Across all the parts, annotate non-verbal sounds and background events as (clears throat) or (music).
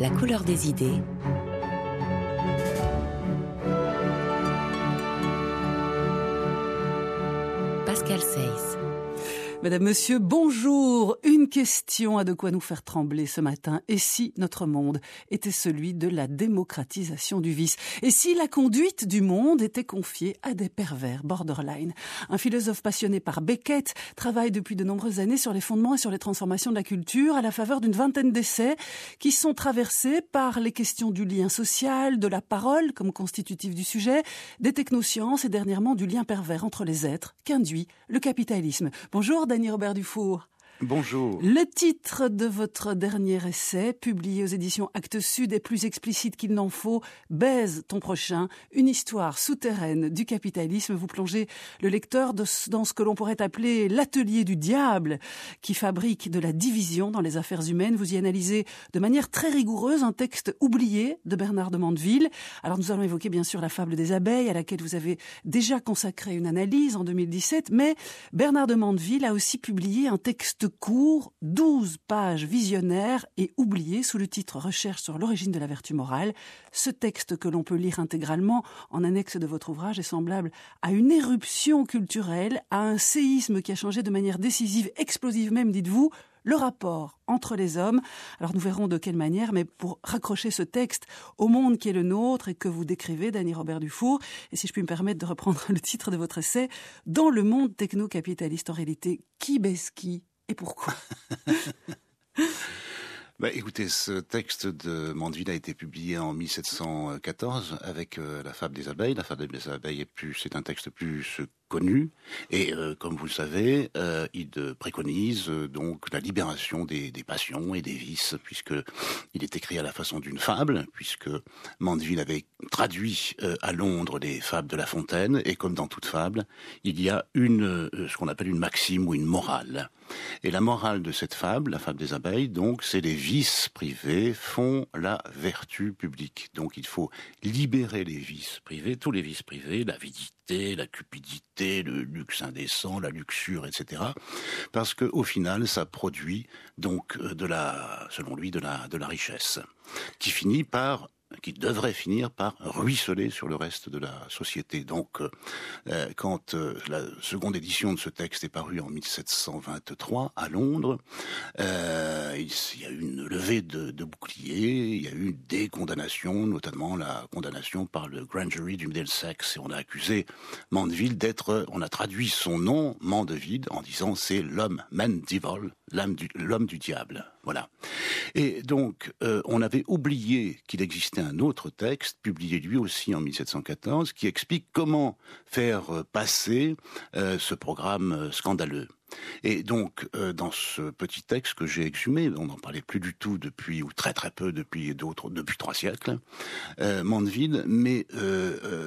La couleur des idées. Pascal Seyss. Madame, Monsieur, bonjour. Une question a de quoi nous faire trembler ce matin. Et si notre monde était celui de la démocratisation du vice? Et si la conduite du monde était confiée à des pervers? Borderline Un philosophe passionné par Beckett travaille depuis de nombreuses années sur les fondements et sur les transformations de la culture à la faveur d'une vingtaine d'essais qui sont traversés par les questions du lien social, de la parole comme constitutif du sujet, des technosciences et dernièrement du lien pervers entre les êtres qu'induit le capitalisme. Bonjour Dany Robert Dufour. Bonjour. Le titre de votre dernier essai, publié aux éditions Actes Sud, est plus explicite qu'il n'en faut. Baise ton prochain, une histoire souterraine du capitalisme. Vous plongez le lecteur dans ce que l'on pourrait appeler l'atelier du diable, qui fabrique de la division dans les affaires humaines. Vous y analysez de manière très rigoureuse un texte oublié de Bernard de Mandeville. Alors nous allons évoquer bien sûr la fable des abeilles, à laquelle vous avez déjà consacré une analyse en 2017, mais Bernard de Mandeville a aussi publié un texte court, 12 pages visionnaires et oubliées sous le titre Recherche sur l'origine de la vertu morale. Ce texte que l'on peut lire intégralement en annexe de votre ouvrage est semblable à une éruption culturelle, à un séisme qui a changé de manière décisive, explosive même, dites-vous, le rapport entre les hommes. Alors nous verrons de quelle manière, mais pour raccrocher ce texte au monde qui est le nôtre et que vous décrivez, Dany Robert Dufour, et si je puis me permettre de reprendre (laughs) le titre de votre essai, dans le monde techno-capitaliste en réalité, qui baisse qui? Et pourquoi? (laughs) Bah, écoutez, ce texte de Mandeville a été publié en 1714 avec euh, la fable des abeilles. La fable des abeilles est plus, c'est un texte plus connu et euh, comme vous le savez, euh, il préconise donc la libération des, des, passions et des vices puisque il est écrit à la façon d'une fable puisque Mandeville avait traduit à Londres les fables de La Fontaine et comme dans toute fable, il y a une ce qu'on appelle une maxime ou une morale. Et la morale de cette fable, la fable des abeilles, donc, c'est les vices privés font la vertu publique. Donc il faut libérer les vices privés, tous les vices privés, l'avidité, la cupidité, le luxe indécent, la luxure, etc. Parce que au final, ça produit donc euh, de la, selon lui, de la, de la richesse, qui finit par qui devrait finir par ruisseler sur le reste de la société. Donc, euh, euh, quand euh, la seconde édition de ce texte est parue en 1723 à Londres, il y a eu une levée de, de, boucliers, il y a eu des condamnations, notamment la condamnation par le grand jury du Middlesex, et on a accusé Mandeville d'être, on a traduit son nom, Mandeville, en disant c'est l'homme Mandeville, l'homme du, diable. Voilà. Et donc, euh, on avait oublié qu'il existait un autre texte, publié lui aussi en 1714, qui explique comment faire euh, passer euh, ce programme scandaleux. Et donc, dans ce petit texte que j'ai exhumé, on n'en parlait plus du tout depuis, ou très très peu depuis d'autres, depuis trois siècles, Mandeville met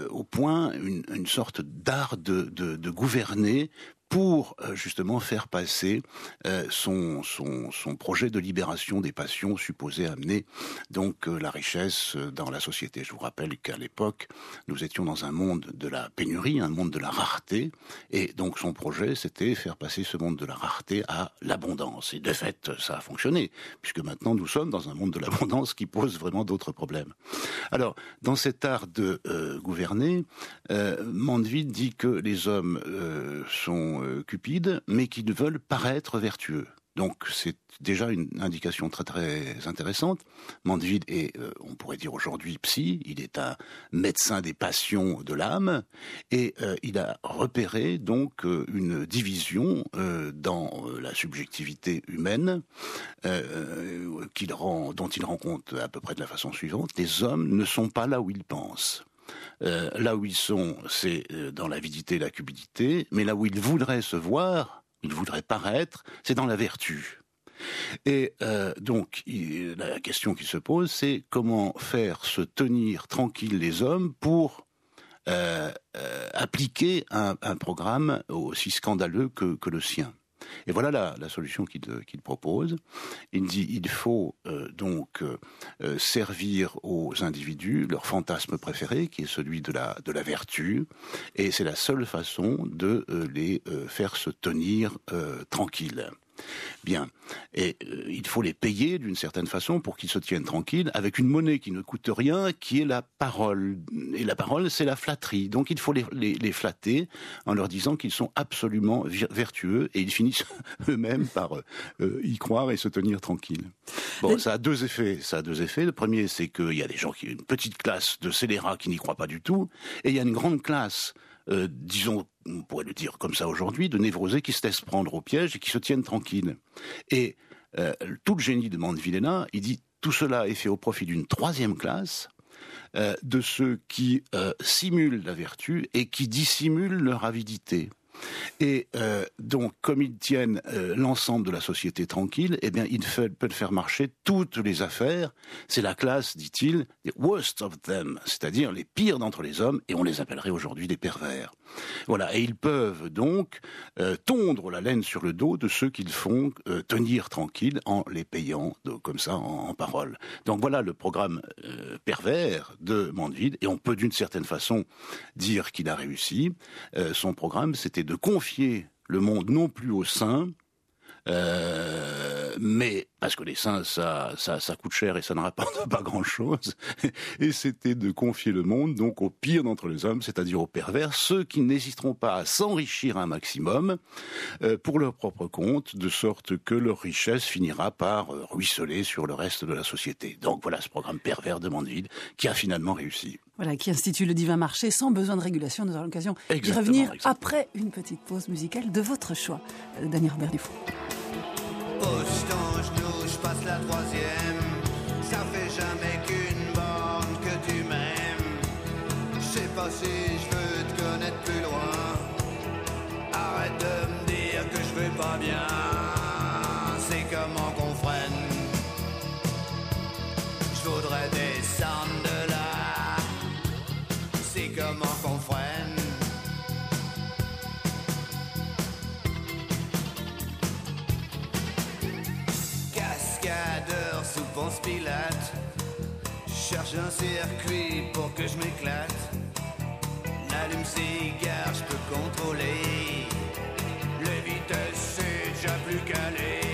au point une, sorte d'art de, de gouverner pour euh, justement faire passer euh, son, son, projet de libération des passions supposé amener donc euh, la richesse dans la société. Je vous rappelle qu'à l'époque, nous étions dans un monde de la pénurie, un monde de la rareté, et donc son projet, c'était faire passer ce monde de la rareté à l'abondance. Et de fait, ça a fonctionné, puisque maintenant nous sommes dans un monde de l'abondance qui pose vraiment d'autres problèmes. Alors, dans cet art de gouverner, Mandeville dit que les hommes sont euh, cupides, mais qui veulent paraître vertueux. Donc c'est déjà une indication très très intéressante. Mandeville est, euh, on pourrait dire aujourd'hui, psy. Il est un médecin des passions de l'âme et euh, il a repéré donc une division dans la subjectivité humaine dont il rend compte à peu près de la façon suivante les hommes ne sont pas là où ils pensent. Euh, là où ils sont, c'est euh, dans l'avidité et la cupidité, mais là où ils voudraient se voir, ils voudraient paraître, c'est dans la vertu. Et euh, donc, la question qui se pose, c'est comment faire se tenir tranquilles les hommes pour appliquer un, programme aussi scandaleux que le sien. Et voilà la, solution qu'il propose. Il dit il faut euh, donc euh, euh, servir aux individus leur fantasme préféré, qui est celui de la vertu, et c'est la seule façon de les faire se tenir tranquilles. Bien. Et euh, il faut les payer d'une certaine façon pour qu'ils se tiennent tranquilles avec une monnaie qui ne coûte rien, qui est la parole. Et la parole, c'est la flatterie. Donc il faut les, les, flatter en leur disant qu'ils sont absolument vertueux et ils finissent (laughs) eux-mêmes par euh, y croire et se tenir tranquilles. Bon, ça a deux effets. Ça a deux effets. Le premier, c'est qu'il y a des gens qui, une petite classe de scélérats qui n'y croient pas du tout, et il y a une grande classe euh, disons, on pourrait le dire comme ça aujourd'hui, de névrosés qui se laissent prendre au piège et qui se tiennent tranquilles. Et euh, tout le génie de Mandevillena, il dit tout cela est fait au profit d'une troisième classe, euh, de ceux qui simulent la vertu et qui dissimulent leur avidité. Et euh, donc, comme ils tiennent euh, l'ensemble de la société tranquille, eh bien, ils peuvent faire marcher toutes les affaires. C'est la classe, dit-il, des worst of them, c'est-à-dire les pires d'entre les hommes, et on les appellerait aujourd'hui des pervers. Voilà, et ils peuvent donc euh, tondre la laine sur le dos de ceux qu'ils font tenir tranquilles en les payant comme ça en, en, parole. Donc voilà le programme pervers de Mandeville, et on peut d'une certaine façon dire qu'il a réussi. son programme, c'était de confier le monde non plus aux saints, euh, mais parce que les saints, ça, ça, ça coûte cher et ça ne rapporte (laughs) pas grand-chose. Et c'était de confier le monde donc au pire d'entre les hommes, c'est-à-dire aux pervers, ceux qui n'hésiteront pas à s'enrichir un maximum euh, pour leur propre compte, de sorte que leur richesse finira par euh, ruisseler sur le reste de la société. Donc voilà ce programme pervers de Mandeville qui a finalement réussi. Voilà, qui institue le divin marché sans besoin de régulation. Nous aurons l'occasion d'y revenir après une petite pause musicale de votre choix, Daniel Robert Dufour pose ton genou, je passe la troisième. Ça fait jamais qu'une borne que tu m'aimes. Je sais pas si je veux te connaître plus loin. Arrête de me dire que je vais pas bien. Pense Pilate. cherche un circuit pour que je m'éclate. L'allume cigare, je peux contrôler. Les vitesses, c'est déjà plus calé.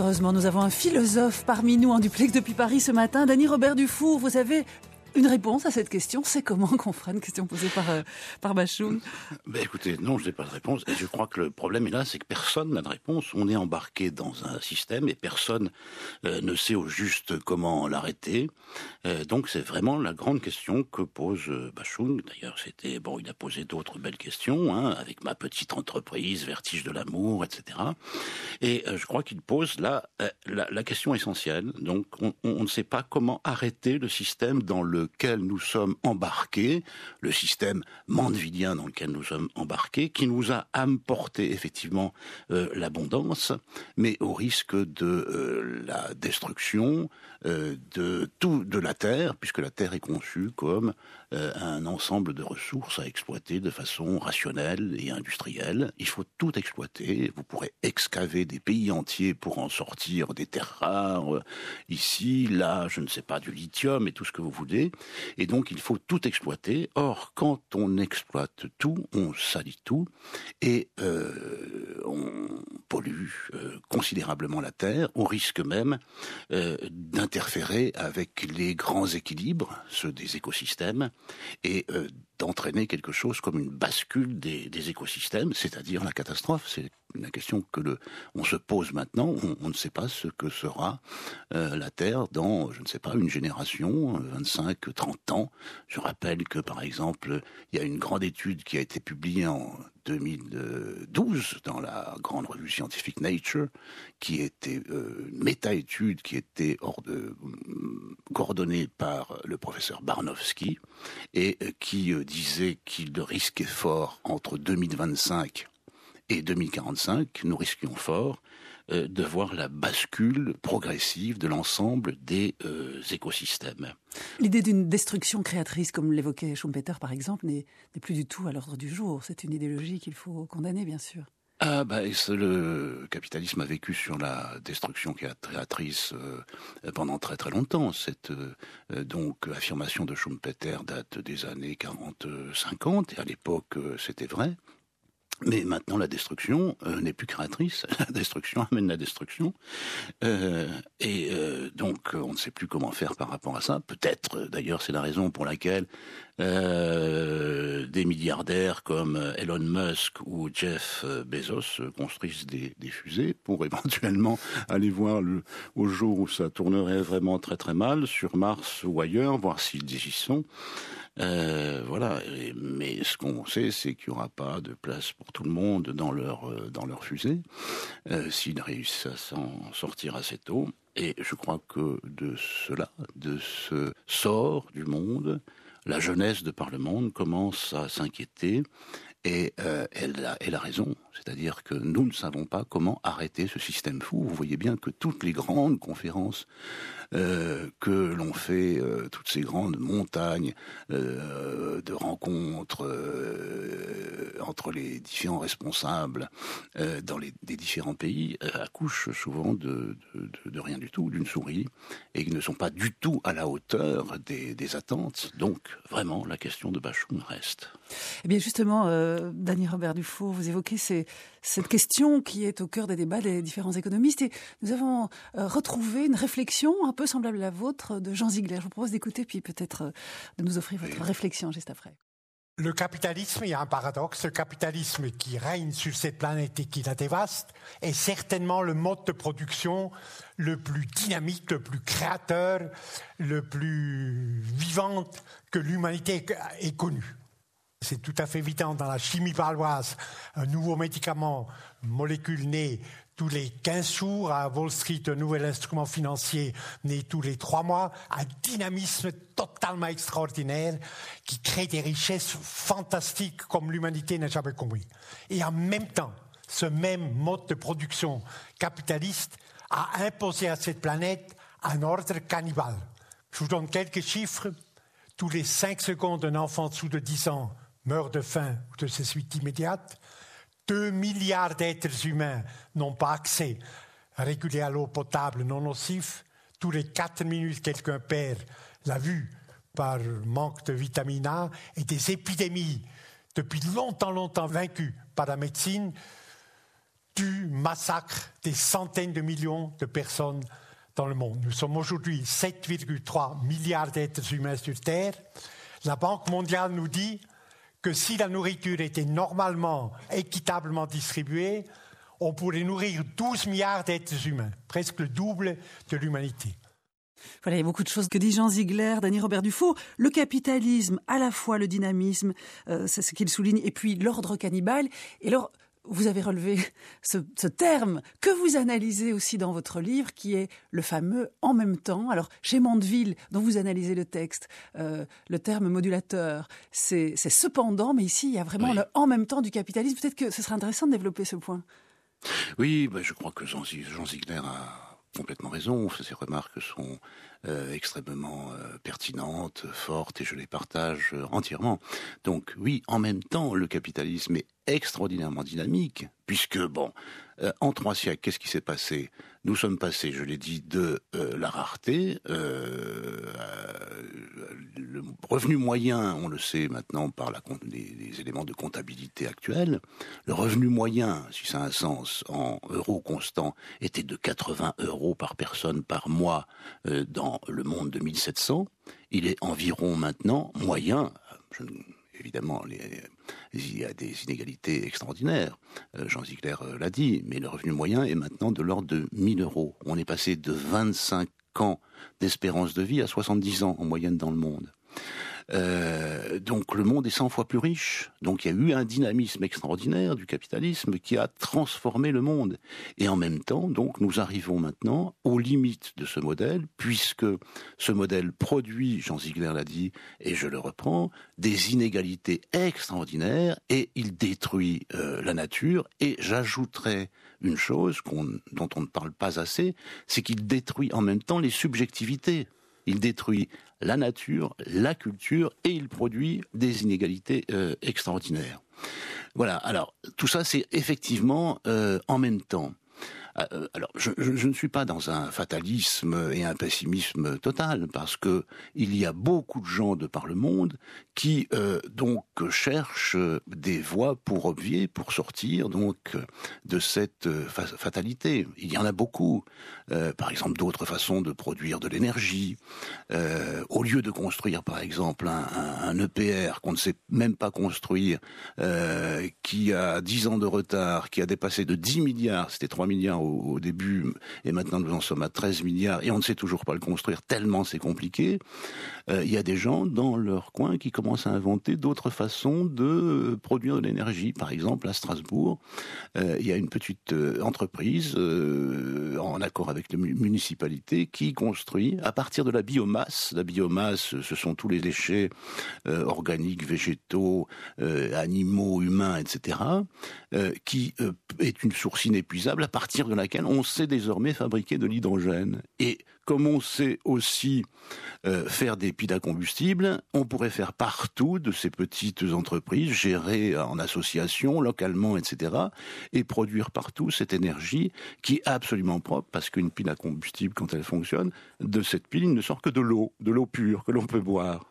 Heureusement, nous avons un philosophe parmi nous en duplex depuis Paris ce matin, Dany Robert Dufour. Vous avez une réponse à cette question C'est comment qu'on fera une question posée par, euh, par Bachoum ben Écoutez, non, je n'ai pas de réponse. Et je crois que le problème est là, c'est que personne n'a de réponse. On est embarqué dans un système et personne euh, ne sait au juste comment l'arrêter. Euh, donc c'est vraiment la grande question que pose euh, Bachung. D'ailleurs, c'était bon, il a posé d'autres belles questions, hein, avec ma petite entreprise, vertige de l'amour, etc. Et euh, je crois qu'il pose là la, question essentielle. Donc on, ne sait pas comment arrêter le système dans lequel nous sommes embarqués, le système mandevillien dans lequel nous sommes embarqués, qui nous a apporté effectivement l'abondance, mais au risque de la destruction de tout de la Terre, puisque la Terre est conçue comme euh, un ensemble de ressources à exploiter de façon rationnelle et industrielle. Il faut tout exploiter. Vous pourrez excaver des pays entiers pour en sortir des terres rares, euh, ici, là, je ne sais pas, du lithium et tout ce que vous voulez. Et donc, il faut tout exploiter. Or, quand on exploite tout, on salit tout et euh, on pollue considérablement la Terre, au risque même d'interférer avec les grands équilibres, ceux des écosystèmes, et euh, d'entraîner quelque chose comme une bascule des, écosystèmes, c'est-à-dire la catastrophe. C'est la question que le, on se pose maintenant. On, ne sait pas ce que sera euh, la Terre dans, je ne sais pas, une génération, 25, 30 ans. Je rappelle que, par exemple, il y a une grande étude qui a été publiée en 2012 dans la grande revue scientifique Nature, qui était euh, une méta-étude qui était hors de, coordonnée par le professeur Barnowski et euh, qui euh, disait qu'il risquait fort entre 2025 et 2045, nous risquions fort euh, de voir la bascule progressive de l'ensemble des euh, écosystèmes. L'idée d'une destruction créatrice, comme l'évoquait Schumpeter par exemple, n'est plus du tout à l'ordre du jour. C'est une idéologie qu'il faut condamner, bien sûr. Ah bah, le capitalisme a vécu sur la destruction créatrice euh, pendant très très longtemps. Cette donc affirmation de Schumpeter date des années 40-50 et à l'époque c'était vrai. Mais maintenant, la destruction euh, n'est plus créatrice. (laughs) La destruction amène la destruction. Euh, et euh, donc, on ne sait plus comment faire par rapport à ça. Peut-être, d'ailleurs, c'est la raison pour laquelle des milliardaires comme Elon Musk ou Jeff Bezos construisent des, des fusées pour (laughs) éventuellement aller voir le, au jour où ça tournerait vraiment très très mal sur Mars ou ailleurs, voir s'ils y sont. Euh, voilà. mais ce qu'on sait, c'est qu'il n'y aura pas de place pour tout le monde dans leur euh, dans fusée euh, s'ils réussissent à s'en sortir assez tôt. Et je crois que de cela, de ce sort du monde, la jeunesse de par le monde commence à s'inquiéter et elle, a, elle a raison. C'est-à-dire que nous ne savons pas comment arrêter ce système fou. Vous voyez bien que toutes les grandes conférences euh, que l'on fait, euh, toutes ces grandes montagnes euh, de rencontres entre les différents responsables dans les différents pays accouchent souvent de, rien du tout, d'une souris, et qui ne sont pas du tout à la hauteur des, attentes. Donc, vraiment, la question de Bachung reste. Eh bien, justement, Daniel Robert Dufault, vous évoquez ces, cette question qui est au cœur des débats des différents économistes. Et nous avons euh, retrouvé une réflexion un peu semblable à la vôtre de Jean Ziegler. Je vous propose d'écouter, puis peut-être euh, de nous offrir votre réflexion juste après. Le capitalisme, il y a un paradoxe. Le capitalisme qui règne sur cette planète et qui la dévaste est certainement le mode de production le plus dynamique, le plus créateur, le plus vivant que l'humanité ait connu. C'est tout à fait évident dans la chimie baloise, un nouveau médicament, molécule née tous les 15 jours, à Wall Street, un nouvel instrument financier né tous les trois mois, un dynamisme totalement extraordinaire qui crée des richesses fantastiques comme l'humanité n'a jamais compris. Et en même temps, ce même mode de production capitaliste a imposé à cette planète un ordre cannibale. Je vous donne quelques chiffres. Tous les cinq secondes, un enfant dessous de 10 ans meurt de faim ou de ses suites immédiates. Deux milliards d'êtres humains n'ont pas accès régulier à l'eau potable non nocif. Tous les quatre minutes, quelqu'un perd la vue par manque de vitamine A et des épidémies depuis longtemps, longtemps vaincues par la médecine tuent, massacrent des centaines de millions de personnes dans le monde. Nous sommes aujourd'hui 7,3 milliards d'êtres humains sur Terre. La Banque mondiale nous dit que si la nourriture était normalement, équitablement distribuée, on pourrait nourrir 12 milliards d'êtres humains, presque le double de l'humanité. Voilà, il y a beaucoup de choses que dit Jean Ziegler, Dany Robert Dufault. Le capitalisme, à la fois le dynamisme, euh, c'est ce qu'il souligne, et puis l'ordre cannibale. Et alors, vous avez relevé (laughs) ce, terme que vous analysez aussi dans votre livre, qui est le fameux en même temps. Alors, chez Mandeville, dont vous analysez le texte, euh, le terme modulateur, c'est cependant, mais ici, il y a vraiment le en même temps du capitalisme. Peut-être que ce serait intéressant de développer ce point. Oui, bah, je crois que Jean, Jean Ziegler a complètement raison. Ces remarques sont euh, extrêmement euh, pertinentes, fortes, et je les partage euh, entièrement. Donc oui, en même temps, le capitalisme est extraordinairement dynamique, puisque, bon, euh, en trois siècles, qu'est-ce qui s'est passé? Nous sommes passés, je l'ai dit, de la rareté, le revenu moyen, on le sait maintenant par les, éléments de comptabilité actuels, le revenu moyen, si ça a un sens, en euros constants, était de 80 euros par personne par mois dans le monde de 1700. Il est environ maintenant moyen, évidemment, il y a des inégalités extraordinaires. Euh, Jean Ziegler euh, l'a dit, mais le revenu moyen est maintenant de l'ordre de 1000 euros. On est passé de 25 ans d'espérance de vie à 70 ans en moyenne dans le monde. Euh, donc le monde est 100 fois plus riche. Donc il y a eu un dynamisme extraordinaire du capitalisme qui a transformé le monde. Et en même temps, donc nous arrivons maintenant aux limites de ce modèle, puisque ce modèle produit, Jean Ziegler l'a dit, et je le reprends, des inégalités extraordinaires et il détruit euh, la nature. Et j'ajouterais une chose dont on ne parle pas assez, c'est qu'il détruit en même temps les subjectivités. Il détruit la nature, la culture, et il produit des inégalités euh, extraordinaires. Voilà, alors tout ça c'est effectivement euh, en même temps. Euh, alors, je, ne suis pas dans un fatalisme et un pessimisme total, parce que il y a beaucoup de gens de par le monde qui euh, donc cherchent des voies pour obvier, pour sortir donc de cette euh, fatalité. Il y en a beaucoup. par exemple, d'autres façons de produire de l'énergie. au lieu de construire, par exemple, un, un EPR qu'on ne sait même pas construire, qui a 10 ans de retard, qui a dépassé de 10 milliards, c'était 3 milliards au, début, et maintenant nous en sommes à 13 milliards, et on ne sait toujours pas le construire tellement c'est compliqué, euh, il y a des gens dans leur coin qui commencent à inventer d'autres façons de euh, produire de l'énergie. Par exemple, à Strasbourg, euh, il y a une petite entreprise en accord avec la municipalité qui construit à partir de la biomasse. La biomasse, ce sont tous les déchets organiques, végétaux, animaux, humains, etc., qui est une source inépuisable à partir de laquelle on sait désormais fabriquer de l'hydrogène. Et comme on sait aussi euh, faire des piles à combustible, on pourrait faire partout de ces petites entreprises gérées en association, localement, etc., et produire partout cette énergie qui est absolument propre, parce qu'une pile à combustible, quand elle fonctionne, de cette pile, il ne sort que de l'eau, de l'eau pure que l'on peut boire.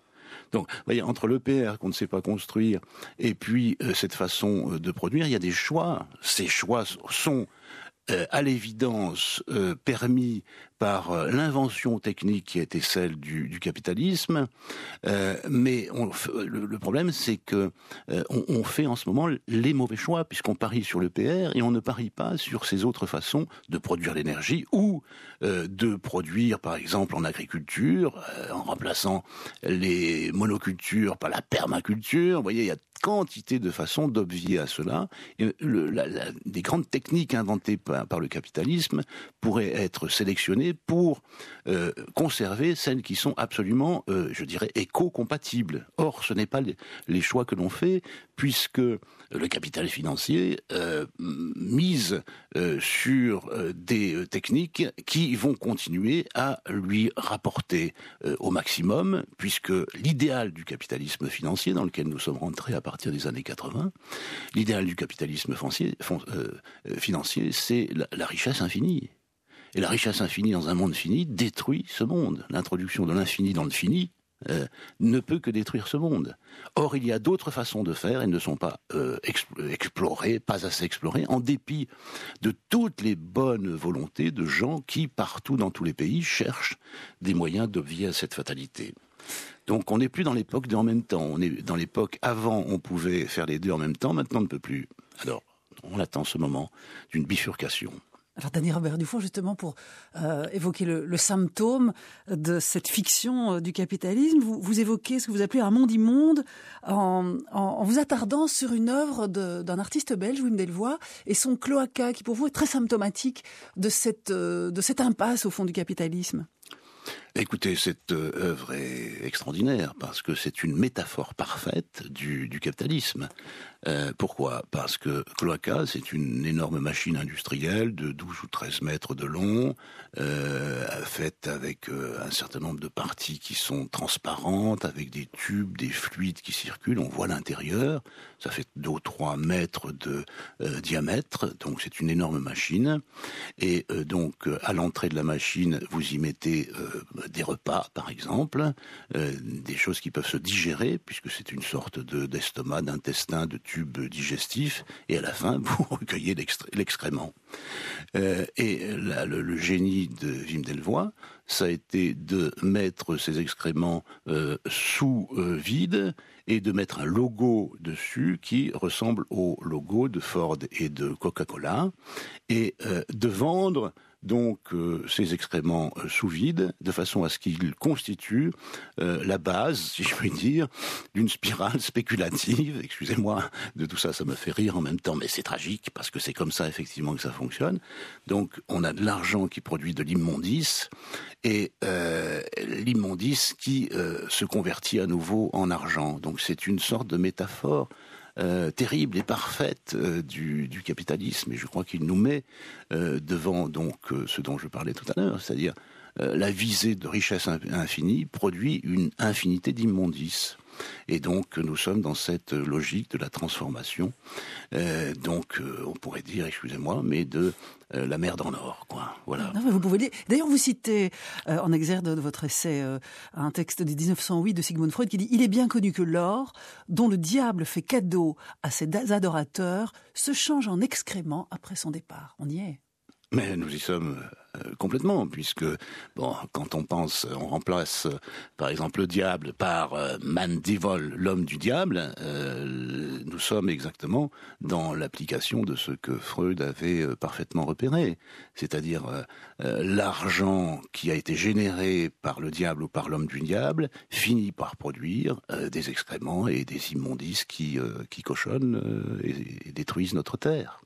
Donc, voyez, entre l'EPR qu'on ne sait pas construire et puis euh, cette façon euh, de produire, il y a des choix. Ces choix sont à l'évidence permis par euh, l'invention technique qui a été celle du, capitalisme, euh, mais on, le, problème c'est que euh, on, fait en ce moment les mauvais choix puisqu'on parie sur le PR et on ne parie pas sur ces autres façons de produire l'énergie ou euh, de produire par exemple en agriculture euh, en remplaçant les monocultures par la permaculture. Vous voyez, il y a quantité de façons d'obvier à cela. Et grandes techniques inventées par le capitalisme pourraient être sélectionnées pour euh, conserver celles qui sont absolument, euh, je dirais, éco-compatibles. Or, ce n'est pas les, choix que l'on fait, puisque le capital financier euh, mise sur des techniques qui vont continuer à lui rapporter au maximum, puisque l'idéal du capitalisme financier, dans lequel nous sommes rentrés à partir des années 80, l'idéal du capitalisme financier, c'est la richesse infinie. Et la richesse infinie dans un monde fini détruit ce monde. L'introduction de l'infini dans le fini euh, ne peut que détruire ce monde. Or, il y a d'autres façons de faire, elles ne sont pas euh, explorées, pas assez explorées, en dépit de toutes les bonnes volontés de gens qui, partout dans tous les pays, cherchent des moyens d'obvier à cette fatalité. Donc on n'est plus dans l'époque de en même temps, on est dans l'époque avant on pouvait faire les deux en même temps, maintenant on ne peut plus. Alors on attend ce moment d'une bifurcation. Alors Dany Robert Dufour, justement, pour euh, évoquer le, symptôme de cette fiction euh, du capitalisme, vous, évoquez ce que vous appelez un monde immonde en, vous attardant sur une œuvre d'un artiste belge, Wim Delvoye, et son cloaca, qui pour vous est très symptomatique de cette, euh, de cette impasse au fond du capitalisme. Écoutez, cette euh, œuvre est extraordinaire parce que c'est une métaphore parfaite du, capitalisme. Euh, pourquoi? Parce que Cloaca, c'est une énorme machine industrielle de 12 ou 13 mètres de long, euh, faite avec un certain nombre de parties qui sont transparentes, avec des tubes, des fluides qui circulent. On voit l'intérieur. Ça fait 2 ou 3 mètres de diamètre, donc c'est une énorme machine. Et donc, à l'entrée de la machine, vous y mettez des repas, par exemple, des choses qui peuvent se digérer, puisque c'est une sorte de d'estomac, d'intestin, de tube digestif, et à la fin, (laughs) vous recueillez l'excrément. Euh, et là, le, génie de Wim Delvoye, ça a été de mettre ces excréments euh, sous euh, vide et de mettre un logo dessus qui ressemble au logo de Ford et de Coca-Cola, et euh, de vendre donc euh, ces excréments euh, sous vide, de façon à ce qu'ils constituent euh, la base, si je puis dire, d'une spirale spéculative. (laughs) Excusez-moi de tout ça, ça me fait rire en même temps, mais c'est tragique parce que c'est comme ça effectivement que ça fonctionne. Donc on a de l'argent qui produit de l'immondice et l'immondice qui se convertit à nouveau en argent. Donc c'est une sorte de métaphore euh, terrible et parfaite euh, du, capitalisme. Et je crois qu'il nous met euh, devant donc ce dont je parlais tout à l'heure, c'est-à-dire la visée de richesse infinie produit une infinité d'immondices. Et donc nous sommes dans cette logique de la transformation. Euh, donc euh, on pourrait dire, excusez-moi, mais de euh, la mer dans l'or, quoi. D'ailleurs, vous citez en exergue de votre essai un texte de 1908 de Sigmund Freud qui dit il est bien connu que l'or, dont le diable fait cadeau à ses adorateurs, se change en excrément après son départ. On y est. Mais nous y sommes euh, complètement, puisque bon, quand on pense, on remplace euh, par exemple le diable par euh, Mandivol, l'homme du diable, euh, nous sommes exactement dans l'application de ce que Freud avait parfaitement repéré, c'est-à-dire l'argent qui a été généré par le diable ou par l'homme du diable finit par produire des excréments et des immondices qui, cochonnent et détruisent notre terre.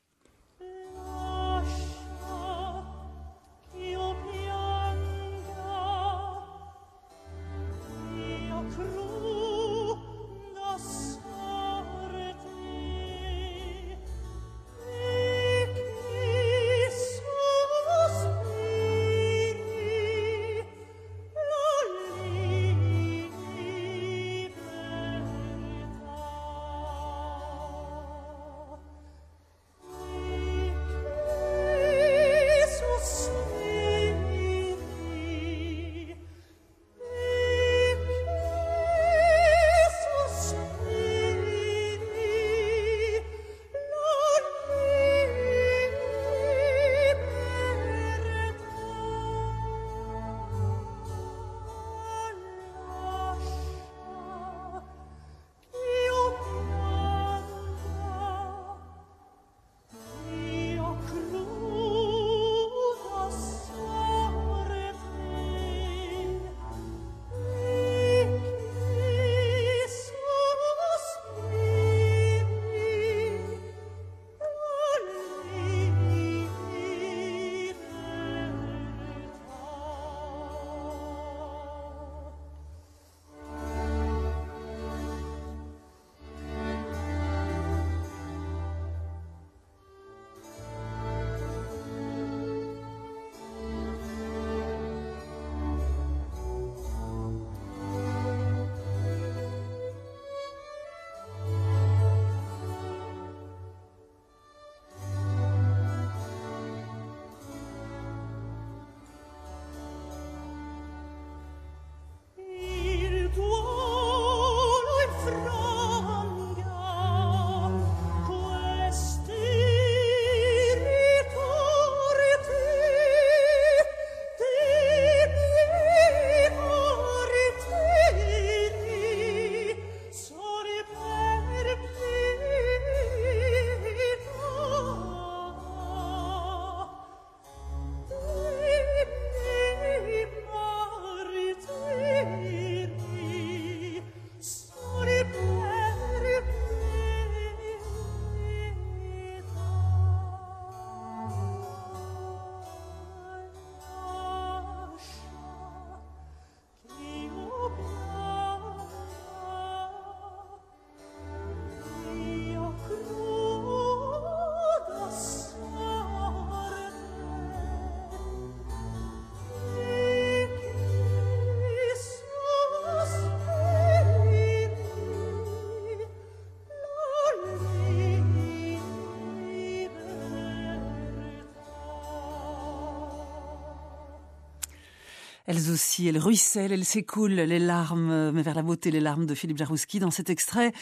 Elles aussi, elles ruissellent, elles s'écoulent, les larmes, mais vers la beauté, les larmes de Philippe Jarouski dans cet extrait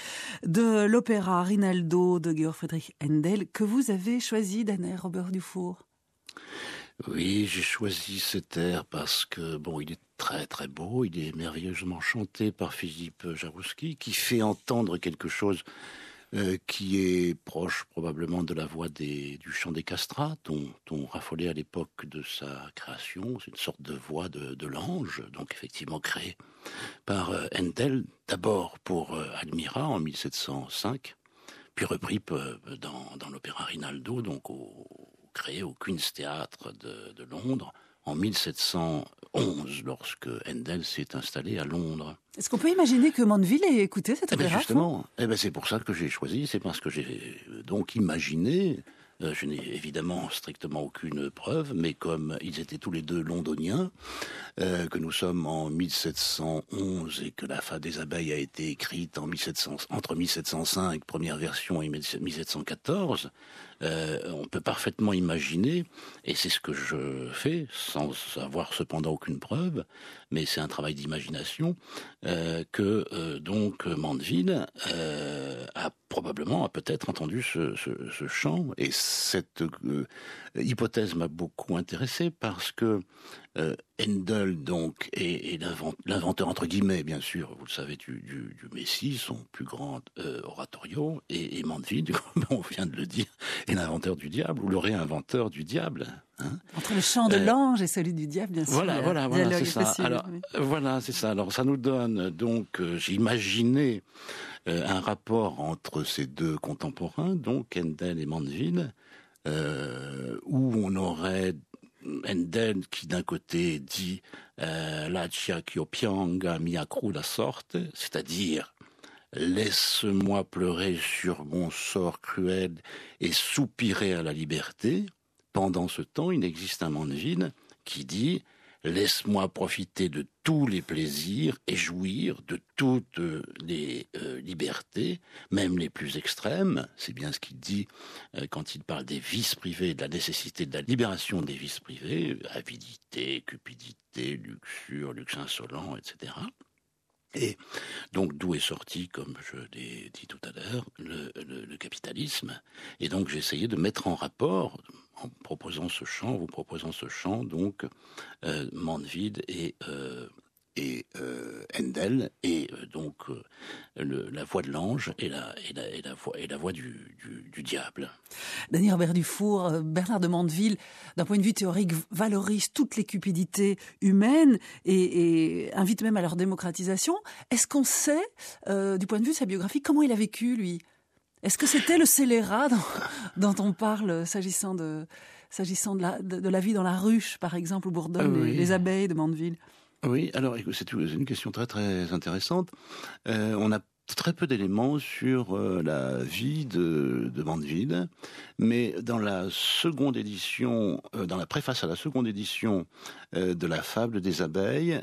de l'opéra Rinaldo de Georg Friedrich Händel que vous avez choisi, Danner Robert Dufour. Oui, j'ai choisi cet air parce que, bon, il est très très beau, il est merveilleusement chanté par Philippe Jarouski, qui fait entendre quelque chose euh, qui est proche probablement de la voix du chant des castrats, dont on raffolait à l'époque de sa création. C'est une sorte de voix de, l'ange, donc effectivement créée par euh, d'abord pour euh, Admira en 1705, puis repris dans, dans l'opéra Rinaldo, donc au, au Queen's Theatre de Londres en 1711, lorsque Handel s'est installé à Londres. Est-ce qu'on peut imaginer que Mandeville ait écouté cette eh ben opéra Justement, eh ben c'est pour ça que j'ai choisi, c'est parce que j'ai donc imaginé, euh, je n'ai évidemment strictement aucune preuve, mais comme ils étaient tous les deux londoniens, euh, que nous sommes en 1711 et que la fable des abeilles a été écrite en 1700, entre 1705, première version, et 1714, euh, on peut parfaitement imaginer, et c'est ce que je fais, sans avoir cependant aucune preuve, mais c'est un travail d'imagination, euh, que euh, donc Mandeville a probablement, a peut-être entendu ce, chant, et cette hypothèse m'a beaucoup intéressé parce que euh, Handel donc est, l'inventeur entre guillemets bien sûr, vous le savez du, du, du Messie, son plus grand euh, oratorio, et, et Mandeville, (laughs) comme on vient de le dire, est l'inventeur du diable ou le réinventeur du diable. Hein Entre le chant de euh, l'ange et celui du diable, bien sûr. Voilà, voilà, voilà, c'est ça. Possible, Alors, oui. voilà, c'est ça. Alors, ça nous donne donc, euh, j'ai imaginé un rapport entre ces deux contemporains, donc Handel et Mandeville, euh, où on aurait Handel qui d'un côté dit euh, la pianga mi la sorte, c'est-à-dire laisse-moi pleurer sur mon sort cruel et soupirer à la liberté. Pendant ce temps, il existe un Mandeville qui dit Laisse-moi profiter de tous les plaisirs et jouir de toutes les euh, libertés, même les plus extrêmes. C'est bien ce qu'il dit euh, quand il parle des vices privés, de la nécessité de la libération des vices privés, avidité, cupidité, luxure, luxe insolent, etc. Et donc d'où est sorti, comme je l'ai dit tout à l'heure, le, capitalisme. Et donc j'ai essayé de mettre en rapport, en proposant ce chant, vous proposant ce chant, donc euh, Mandeville et euh, et euh, Handel et euh, donc euh, la voix de l'ange et la, et, la, voix, et la voix du, du, diable. Daniel Robert Dufour, Bernard de Mandeville, d'un point de vue théorique, valorise toutes les cupidités humaines et, invite même à leur démocratisation. Est-ce qu'on sait, du point de vue de sa biographie, comment il a vécu, lui? Est-ce que c'était le scélérat (laughs) dont, dont on parle s'agissant de s'agissant de la, de, de la vie dans la ruche, par exemple, où bourdonnent Ah oui. les, les abeilles de Mandeville? Oui, alors c'est une question très très intéressante. Euh, on a très peu d'éléments sur euh, la vie de, de Mandeville, mais dans la seconde édition, euh, dans la préface à la seconde édition euh, de la fable des abeilles,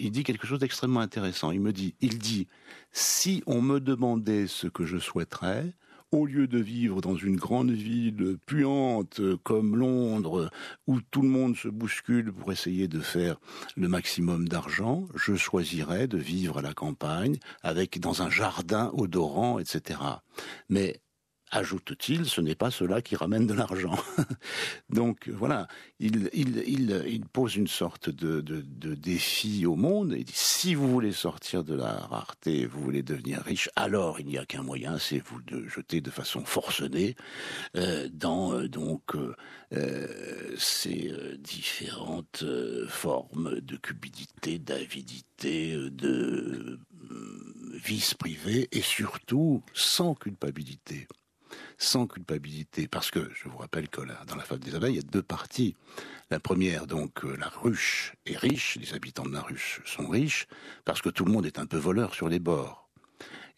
il dit quelque chose d'extrêmement intéressant. Il me dit, il dit, si on me demandait ce que je souhaiterais, au lieu de vivre dans une grande ville puante comme Londres, où tout le monde se bouscule pour essayer de faire le maximum d'argent, je choisirais de vivre à la campagne, avec dans un jardin odorant, etc. Mais ajoute-t-il, ce n'est pas cela qui ramène de l'argent. (laughs) Donc voilà, il, pose une sorte de, défi au monde. Il dit, si vous voulez sortir de la rareté, vous voulez devenir riche, alors il n'y a qu'un moyen, c'est vous de jeter de façon forcenée euh, dans euh, donc euh, ces différentes formes de cupidité, d'avidité, de vice privé et surtout sans culpabilité sans culpabilité, parce que je vous rappelle que là, dans la fable des abeilles, il y a deux parties. La première, donc, euh, la ruche est riche, les habitants de la ruche sont riches, parce que tout le monde est un peu voleur sur les bords.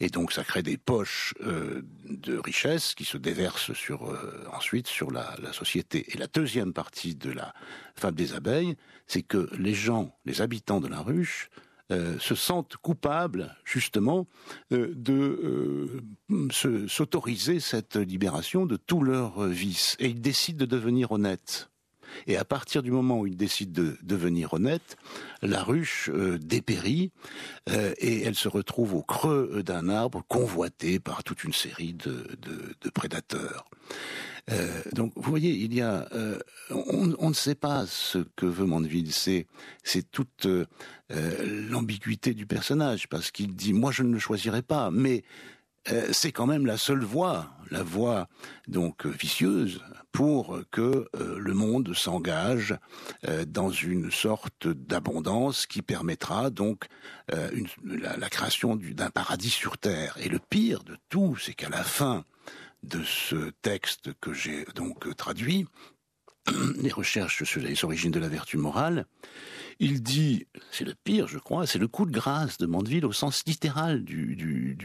Et donc, ça crée des poches euh, de richesse qui se déversent sur, euh, ensuite sur la, la société. Et la deuxième partie de la fable des abeilles, c'est que les gens, les habitants de la ruche, euh, se sentent coupables justement euh, de euh, s'autoriser cette libération de tous leurs vices et ils décident de devenir honnêtes. Et à partir du moment où il décide de devenir honnête, la ruche euh, dépérit euh, et elle se retrouve au creux d'un arbre convoité par toute une série de, de, prédateurs. Euh, donc, vous voyez, il y a, on, on, ne sait pas ce que veut Mandeville. C'est, c'est toute l'ambiguïté du personnage, parce qu'il dit, moi, je ne le choisirai pas, mais euh, c'est quand même la seule voie, la voie donc vicieuse pour que euh, le monde s'engage euh, dans une sorte d'abondance qui permettra donc la, création d'un paradis sur terre. Et le pire de tout, c'est qu'à la fin de ce texte que j'ai donc traduit, (clears throat) les recherches sur les origines de la vertu morale, il dit, c'est le pire, je crois, c'est le coup de grâce de Mandeville au sens littéral du,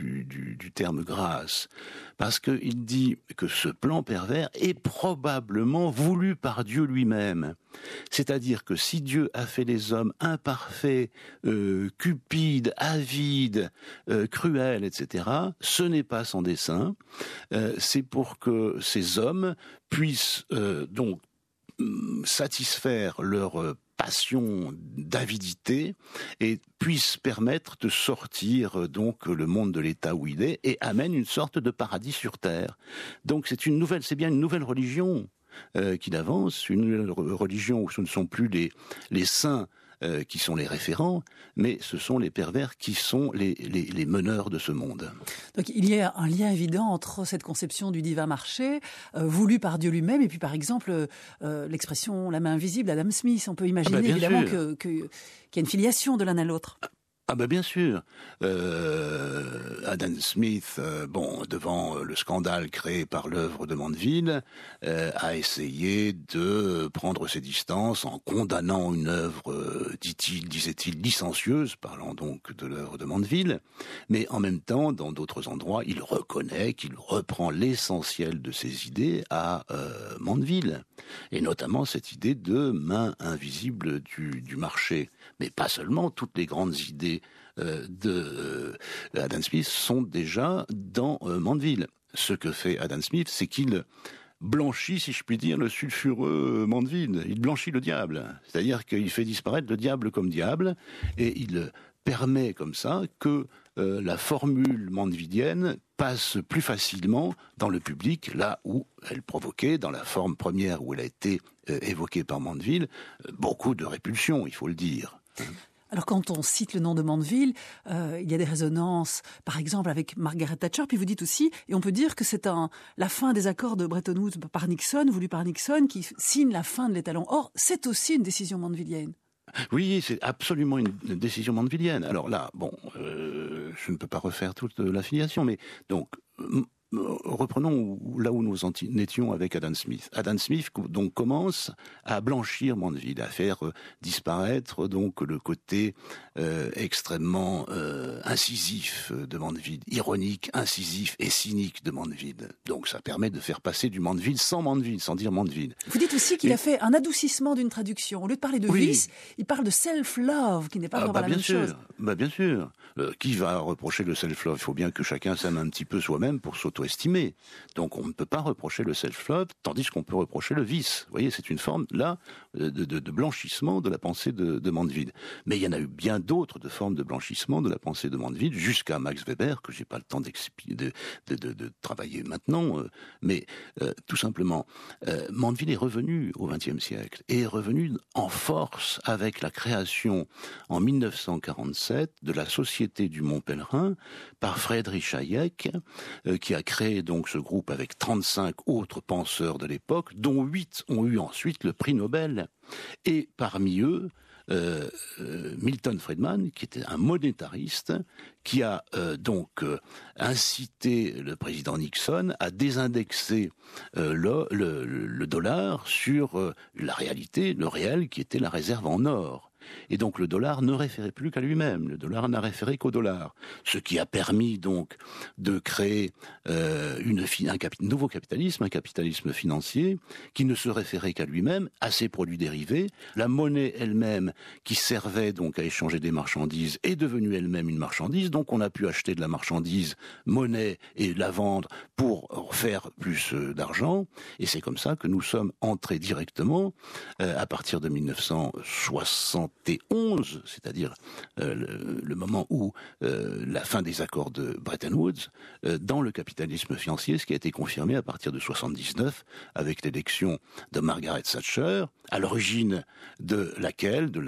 terme grâce. Parce qu'il dit que ce plan pervers est probablement voulu par Dieu lui-même. C'est-à-dire que si Dieu a fait les hommes imparfaits, euh, cupides, avides, euh, cruels, etc., ce n'est pas son dessein. Euh, c'est pour que ces hommes puissent donc satisfaire leur passion d'avidité et puisse permettre de sortir euh, donc le monde de l'état où il est et amène une sorte de paradis sur terre. Donc c'est une nouvelle, c'est bien une nouvelle religion euh, qu'il avance, une nouvelle religion où ce ne sont plus les, les saints euh, qui sont les référents, mais ce sont les pervers qui sont les, meneurs de ce monde. Donc il y a un lien évident entre cette conception du divin marché, euh, voulu par Dieu lui-même, et puis par exemple euh, l'expression la main invisible, Adam Smith. On peut imaginer ah bah, évidemment qu'il y a une filiation de l'un à l'autre. Ah ben bien sûr. Euh, Adam Smith, euh, bon, devant le scandale créé par l'œuvre de Mandeville, euh, a essayé de prendre ses distances en condamnant une œuvre, dit-il, disait-il, licencieuse, parlant donc de l'œuvre de Mandeville, mais en même temps, dans d'autres endroits, il reconnaît qu'il reprend l'essentiel de ses idées à Mandeville, et notamment cette idée de main invisible du marché, mais pas seulement toutes les grandes idées euh, de euh, Adam Smith sont déjà dans euh, Mandeville. Ce que fait Adam Smith, c'est qu'il blanchit, si je puis dire, le sulfureux Mandeville. Il blanchit le diable. C'est-à-dire qu'il fait disparaître le diable comme diable et il permet comme ça que la formule mandevillienne passe plus facilement dans le public, là où elle provoquait, dans la forme première où elle a été évoquée par Mandeville, beaucoup de répulsion, il faut le dire. Alors quand on cite le nom de Mandeville, euh, il y a des résonances, par exemple avec Margaret Thatcher, puis vous dites aussi, et on peut dire que c'est la fin des accords de Bretton Woods par Nixon, voulu par Nixon, qui signe la fin de l'étalon. Or, c'est aussi une décision mandevillienne. Oui, c'est absolument une décision mandevillienne. Alors là, bon, euh, je ne peux pas refaire toute l'affiliation, mais donc reprenons là où nous en étions avec Adam Smith. Adam Smith donc commence à blanchir Mandeville, à faire euh, disparaître donc le côté euh, extrêmement euh, incisif de Mandeville, ironique, incisif et cynique de Mandeville. Donc ça permet de faire passer du Mandeville sans Mandeville, sans dire Mandeville. Vous dites aussi qu'il a fait un adoucissement d'une traduction. Au lieu de parler de vice, il parle de self-love, qui n'est pas ah, vraiment bah, la bien même sûr, chose. Bah bien sûr. qui va reprocher le self-love? Il faut bien que chacun s'aime un petit peu soi-même pour s'auto Donc on ne peut pas reprocher le self-love, tandis qu'on peut reprocher le vice. Vous voyez, c'est une forme, là, de, blanchissement de la pensée de, de Mandeville. Mais il y en a eu bien d'autres de formes de blanchissement de la pensée de Mandeville, jusqu'à Max Weber, que j'ai pas le temps de, de, travailler maintenant. Euh, mais euh, tout simplement, euh, Mandeville est revenu au XXe siècle, et est revenu en force avec la création, en 1947, de la Société du Mont Pèlerin, par Friedrich Hayek, qui a créé donc ce groupe avec 35 autres penseurs de l'époque, dont 8 ont eu ensuite le prix Nobel. Et parmi eux, euh, euh, Milton Friedman, qui était un monétariste, qui a euh, donc incité le président Nixon à désindexer le, le, dollar sur la réalité, le réel, qui était la réserve en or. Et donc le dollar ne référait plus qu'à lui-même, le dollar n'a référé qu'au dollar. Ce qui a permis donc de créer euh, un, nouveau capitalisme, un capitalisme financier, qui ne se référait qu'à lui-même, à ses produits dérivés. La monnaie elle-même, qui servait donc à échanger des marchandises, est devenue elle-même une marchandise, donc on a pu acheter de la marchandise, monnaie, et la vendre pour faire plus euh, d'argent. Et c'est comme ça que nous sommes entrés directement, euh, à partir de 1971, c'est-à-dire euh, le, moment où la fin des accords de Bretton Woods, dans le capitalisme financier, ce qui a été confirmé à partir de 79 avec l'élection de Margaret Thatcher, à l'origine de laquelle, de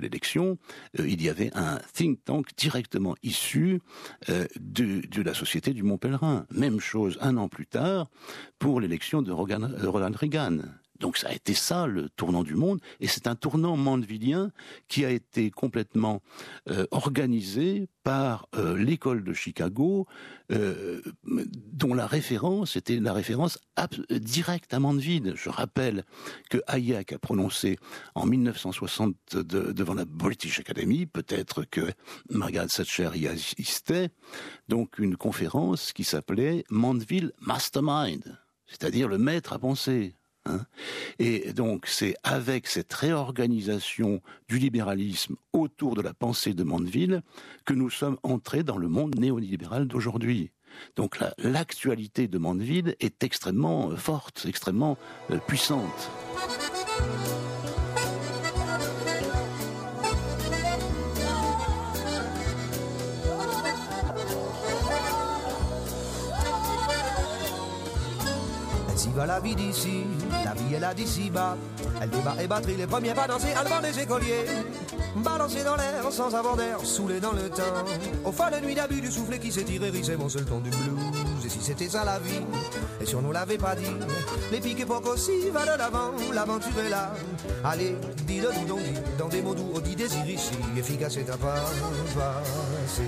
l'élection, il y avait un think tank directement issu de la société du Mont Pèlerin. Même chose un an plus tard pour l'élection de Ronald Reagan. Donc ça a été ça le tournant du monde, et c'est un tournant mandevillien qui a été complètement euh, organisé par euh, l'école de Chicago, euh, dont la référence était la référence directe à Mandeville. Je rappelle que Hayek a prononcé en 1960 devant la British Academy, peut-être que Margaret Thatcher y assistait, donc une conférence qui s'appelait Mandeville Mastermind, c'est-à-dire le maître à penser. Hein. et donc c'est avec cette réorganisation du libéralisme autour de la pensée de Mandeville que nous sommes entrés dans le monde néolibéral d'aujourd'hui. Donc l'actualité de Mandeville est extrêmement euh, forte, extrêmement euh, puissante. Va la vie d'ici, la vie est là d'ici bas. Elle débat et batterie, les premiers pas danser, allemand des écoliers. Balancer dans l'air sans avoir d'air, saoulé dans le temps. Au fond de nuit d'abus du soufflet qui s'est tiré, c'est mon seul ton du blues. Et si c'était ça la vie, et si on nous l'avait pas dit, les piques époques aussi va de l'avant, l'aventure est là. Allez, dis-le nous donc, dans des mots doux, dit désir ici, efficace et à pas passer.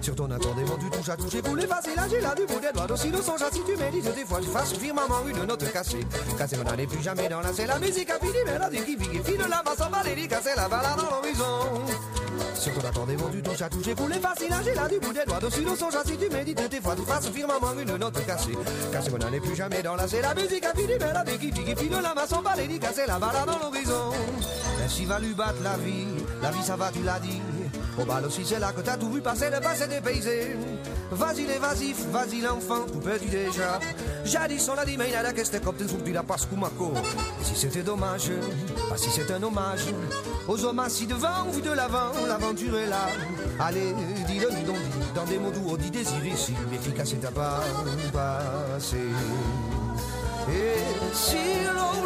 Sur ton attendement, tu touches à toucher pour les facile, là j'ai là du bout des doigts. Aussi le songe si tu médites des fois, tu fasses maman une note cassée. Casser mon n'est plus jamais dans la c'est la musique a fini, mais la qui vit, fine la basse en balérie, casser la balade dans l'horizon. Sur ton attendement, tu touches à toucher pour les facile, là j'ai là du bout des doigts. Aussi le songe si tu médites des fois, tu fasses maman une note cassée. Casser mon n'est plus jamais dans la c'est la musique a fini, mais la qui vit, fine la basse en balérie, casser la balade dans l'horizon. Ainsi va lui battre la vie, la vie ça va, tu l'as dit. Au bal aussi, c'est là que t'as tout vu passer, le passé dépaysé. Vas-y l'évasif, vas-y l'enfant, tout perdu déjà. Jadis on a dit, mais il a la question comme tu la passe. Et si c'était dommage, pas si c'est un hommage. Aux hommes assis devant, vu de l'avant, l'aventure est là. Allez, dis-le nous donc, dans des mots doux, dit désir ici, efficace est à pas passer. Et si l'on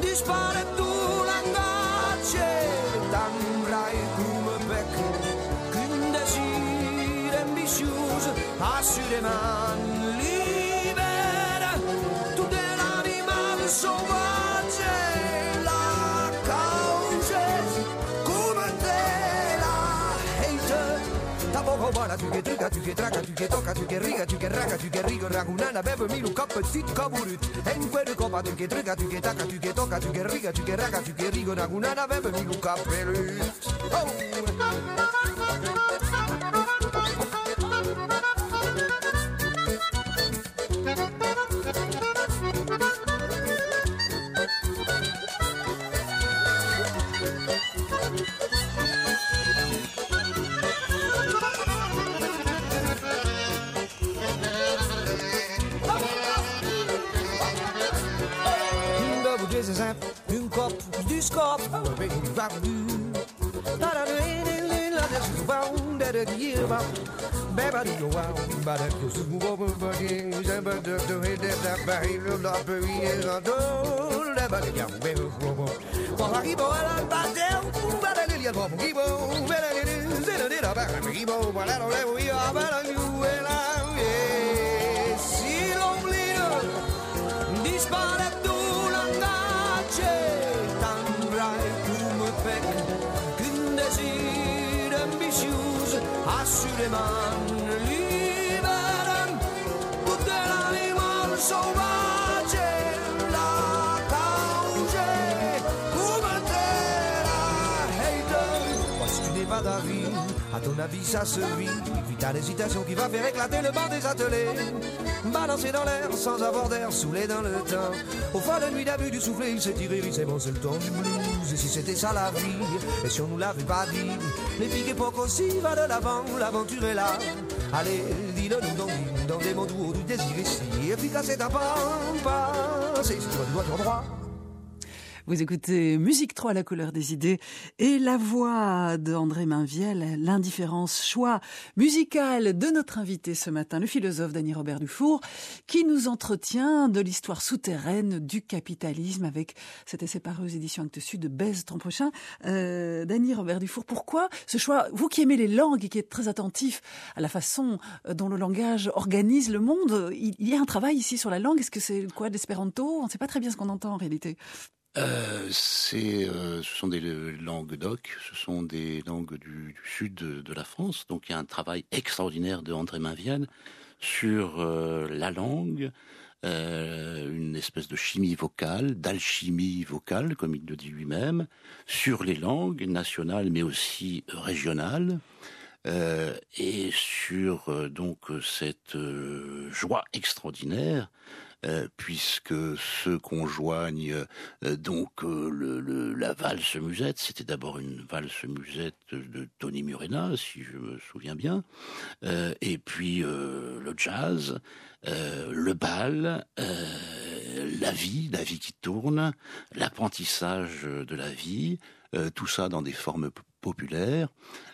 disparaît tout langage, assurément libère toute l'animal sauvage la cause come te la hate ta poco buona tu che triga tu che traga tu che tocca tu che riga tu che raga tu che rigo ragunana beve milu cap petit caburut en quel copa tu che triga tu che tacca tu che tocca tu che riga tu che raga tu che rigo ragunana beve milu capelut oh i don't Yeah. wicked, ambitious, assurément libéral, but de l'animal sauvage, la cause combattait la hater. Parce que tu n'es pas d'avis, à ton avis ça se vit, vite à l'hésitation qui va faire éclater le banc des ateliers. Balancer dans l'air sans avoir d'air, saoulé dans le temps. Au fond de nuit d'abus du soufflet, il s'est tiré, c'est bon, c'est le temps du blues. Et si c'était ça la vie, et si on nous l'avait pas dit, les piques époques aussi va de l'avant, l'aventure est là. Allez, dis-le nous dans, dans des mots doux du désir ici. Et ta pampa, c'est si tu dois du droit. Vous écoutez Musique 3, la couleur des idées, et la voix d'André Mainviel, l'indifférence, choix musical de notre invité ce matin, le philosophe Dany Robert Dufour, qui nous entretient de l'histoire souterraine du capitalisme avec cet essai paru aux éditions Actes Sud de Baise ton prochain. Euh, Dany Robert Dufour, pourquoi ce choix Vous qui aimez les langues et qui êtes très attentif à la façon dont le langage organise le monde, il y a un travail ici sur la langue. Est-ce que c'est quoi l'espéranto On ne sait pas très bien ce qu'on entend en réalité. Euh, euh, ce sont des langues doc, ce sont des langues du, sud de, la France. Donc il y a un travail extraordinaire de André Mainvienne sur euh, la langue, euh, une espèce de chimie vocale, d'alchimie vocale, comme il le dit lui-même, sur les langues nationales mais aussi régionales. Euh, et sur euh, donc cette joie extraordinaire euh, puisque ceux qu'on joigne euh, donc euh, la valse musette, c'était d'abord une valse musette de Tony Murena, si je me souviens bien, et puis le jazz, le bal, la vie, la vie qui tourne, l'apprentissage de la vie, tout ça dans des formes populaires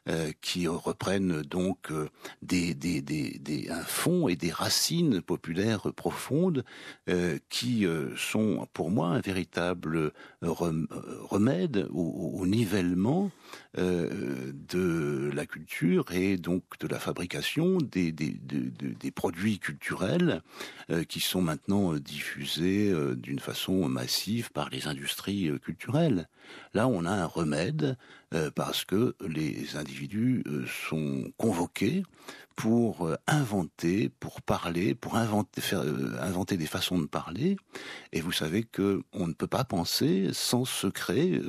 euh, qui reprennent donc euh, un fond et des racines populaires profondes euh, qui sont pour moi un véritable remède au, nivellement de la culture et donc de la fabrication des produits culturels qui sont maintenant diffusés d'une façon massive par les industries culturelles. Là, on a un remède parce que les individus sont convoqués pour inventer, pour parler, pour inventer, faire, inventer des façons de parler. Et vous savez que on ne peut pas penser sans se créer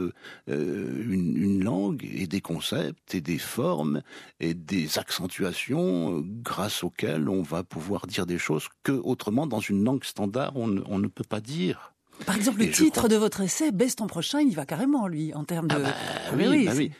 euh, une, une, langue et des concepts et des formes et des accentuations grâce auxquelles on va pouvoir dire des choses que autrement dans une langue standard on, on ne peut pas dire. Par exemple, le titre crois... de votre essai, Baisse ton prochain, il va carrément, lui, en termes de... Ah bah, ah oui, oui, bah oui.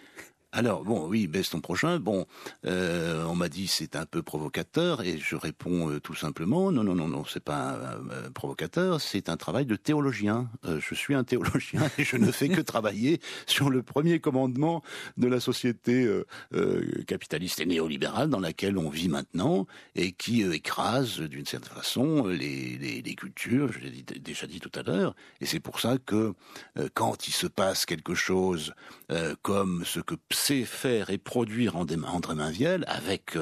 Alors bon, oui, baisse ton prochain. Bon, euh, on m'a dit c'est un peu provocateur et je réponds euh, tout simplement non, non, non, non, c'est pas euh, provocateur, c'est un travail de théologien. Je suis un théologien (laughs) et je ne fais que travailler sur le premier commandement de la société capitaliste et néolibérale dans laquelle on vit maintenant et qui écrase d'une certaine façon les, les, les cultures. Je l'ai déjà dit tout à l'heure. Et c'est pour ça que quand il se passe quelque chose comme ce que sait faire et produire André Mainviel avec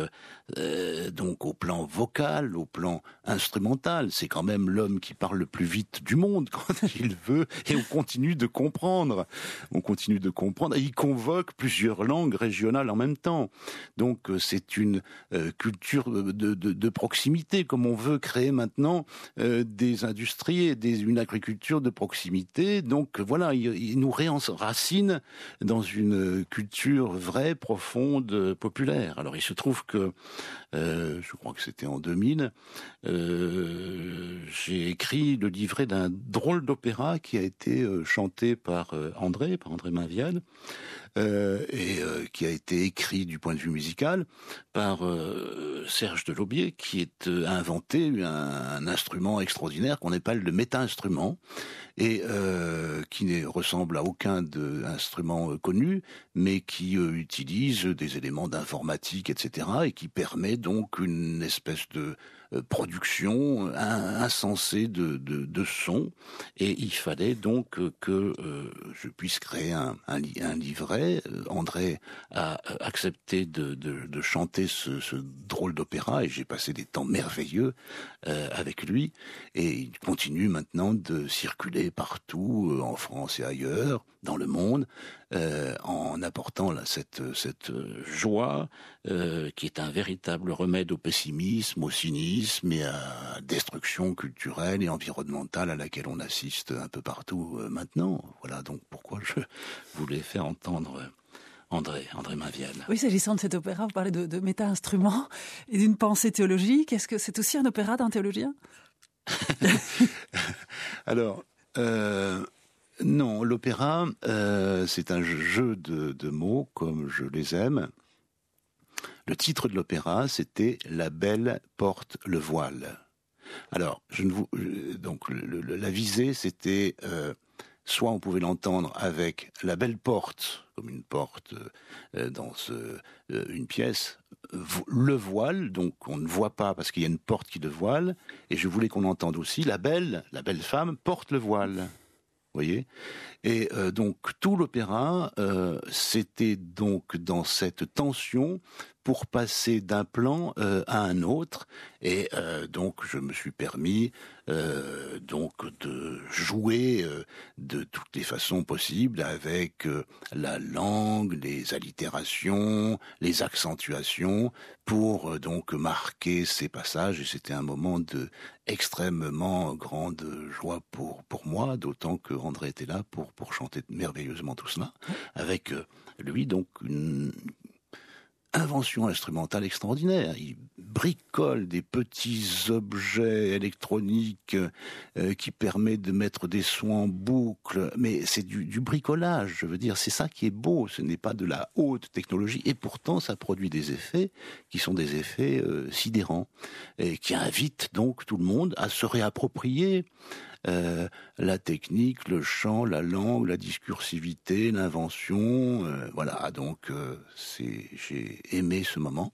euh, donc au plan vocal, au plan instrumental. C'est quand même l'homme qui parle le plus vite du monde (laughs) quand il veut et on continue de comprendre. On continue de comprendre il convoque plusieurs langues régionales en même temps. Donc euh, c'est une euh, culture de, proximité comme on veut créer maintenant euh, des industries et des, une agriculture de proximité. Donc voilà, il, il nous réenracine dans une culture vraie, profonde, populaire. Alors il se trouve que, euh, je crois que c'était en 2000, euh, j'ai écrit le livret d'un drôle d'opéra qui a été euh, chanté par euh, André, par André Mainvial, euh, et euh, qui a été écrit du point de vue musical par euh, Serge Delaubier, qui euh, inventé un, instrument extraordinaire qu'on appelle le méta-instrument, et qui ne ressemble à aucun instrument connu, mais qui utilise des éléments d'informatique, etc., et qui permet donc une espèce de production insensée de, de, de son et il fallait donc que euh, je puisse créer un, un, livret. André a accepté de, de, chanter ce, drôle d'opéra et j'ai passé des temps merveilleux euh, avec lui et il continue maintenant de circuler partout euh, en France et ailleurs dans le monde euh, en apportant là, cette, cette joie euh, qui est un véritable remède au pessimisme, au cynisme et à destruction culturelle et environnementale à laquelle on assiste un peu partout euh, maintenant. Voilà donc pourquoi je (laughs) voulais faire entendre André, André Mainviel. Oui, s'agissant de cet opéra, vous parlez de, de méta-instruments et d'une pensée théologique. Est-ce que c'est aussi un opéra d'un théologien? (laughs) Alors, euh, non, l'opéra, euh, c'est un jeu de, de mots comme je les aime. Le titre de l'opéra, c'était La belle porte le voile. Alors, je ne vous, donc la visée, c'était euh, soit on pouvait l'entendre avec la belle porte, comme une porte euh, dans euh, une pièce, le voile, donc on ne voit pas parce qu'il y a une porte qui le voile, et je voulais qu'on entende aussi la belle, la belle femme porte le voile. Vous voyez? Et donc tout l'opéra, c'était donc dans cette tension pour passer d'un plan euh, à un autre. Et euh, donc je me suis permis euh, donc de jouer de toutes les façons possibles avec la langue, les allitérations, les accentuations pour donc marquer ces passages. Et c'était un moment de extrêmement grande joie pour pour moi, d'autant que André était là pour pour chanter merveilleusement tout cela avec lui donc une invention instrumentale extraordinaire. Bricole des petits objets électroniques euh, qui permettent de mettre des sons en boucle, mais c'est du, bricolage, je veux dire, c'est ça qui est beau, ce n'est pas de la haute technologie, et pourtant ça produit des effets qui sont des effets euh, sidérants, et qui invitent donc tout le monde à se réapproprier euh, la technique, le chant, la langue, la discursivité, l'invention. voilà, donc euh, c'est j'ai aimé ce moment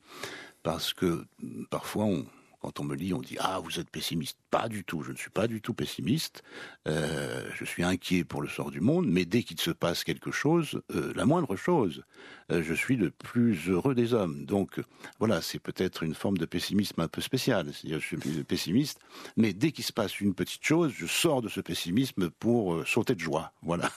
parce que mm, parfois on quand on me lit, on dit ah vous êtes pessimiste. Pas du tout. Je ne suis pas du tout pessimiste. Euh, je suis inquiet pour le sort du monde, mais dès qu'il se passe quelque chose, euh, la moindre chose, euh, je suis le plus heureux des hommes. Donc voilà, c'est peut-être une forme de pessimisme un peu spécial. C'est-à-dire, je suis pessimiste, mais dès qu'il se passe une petite chose, je sors de ce pessimisme pour sauter de joie. Voilà.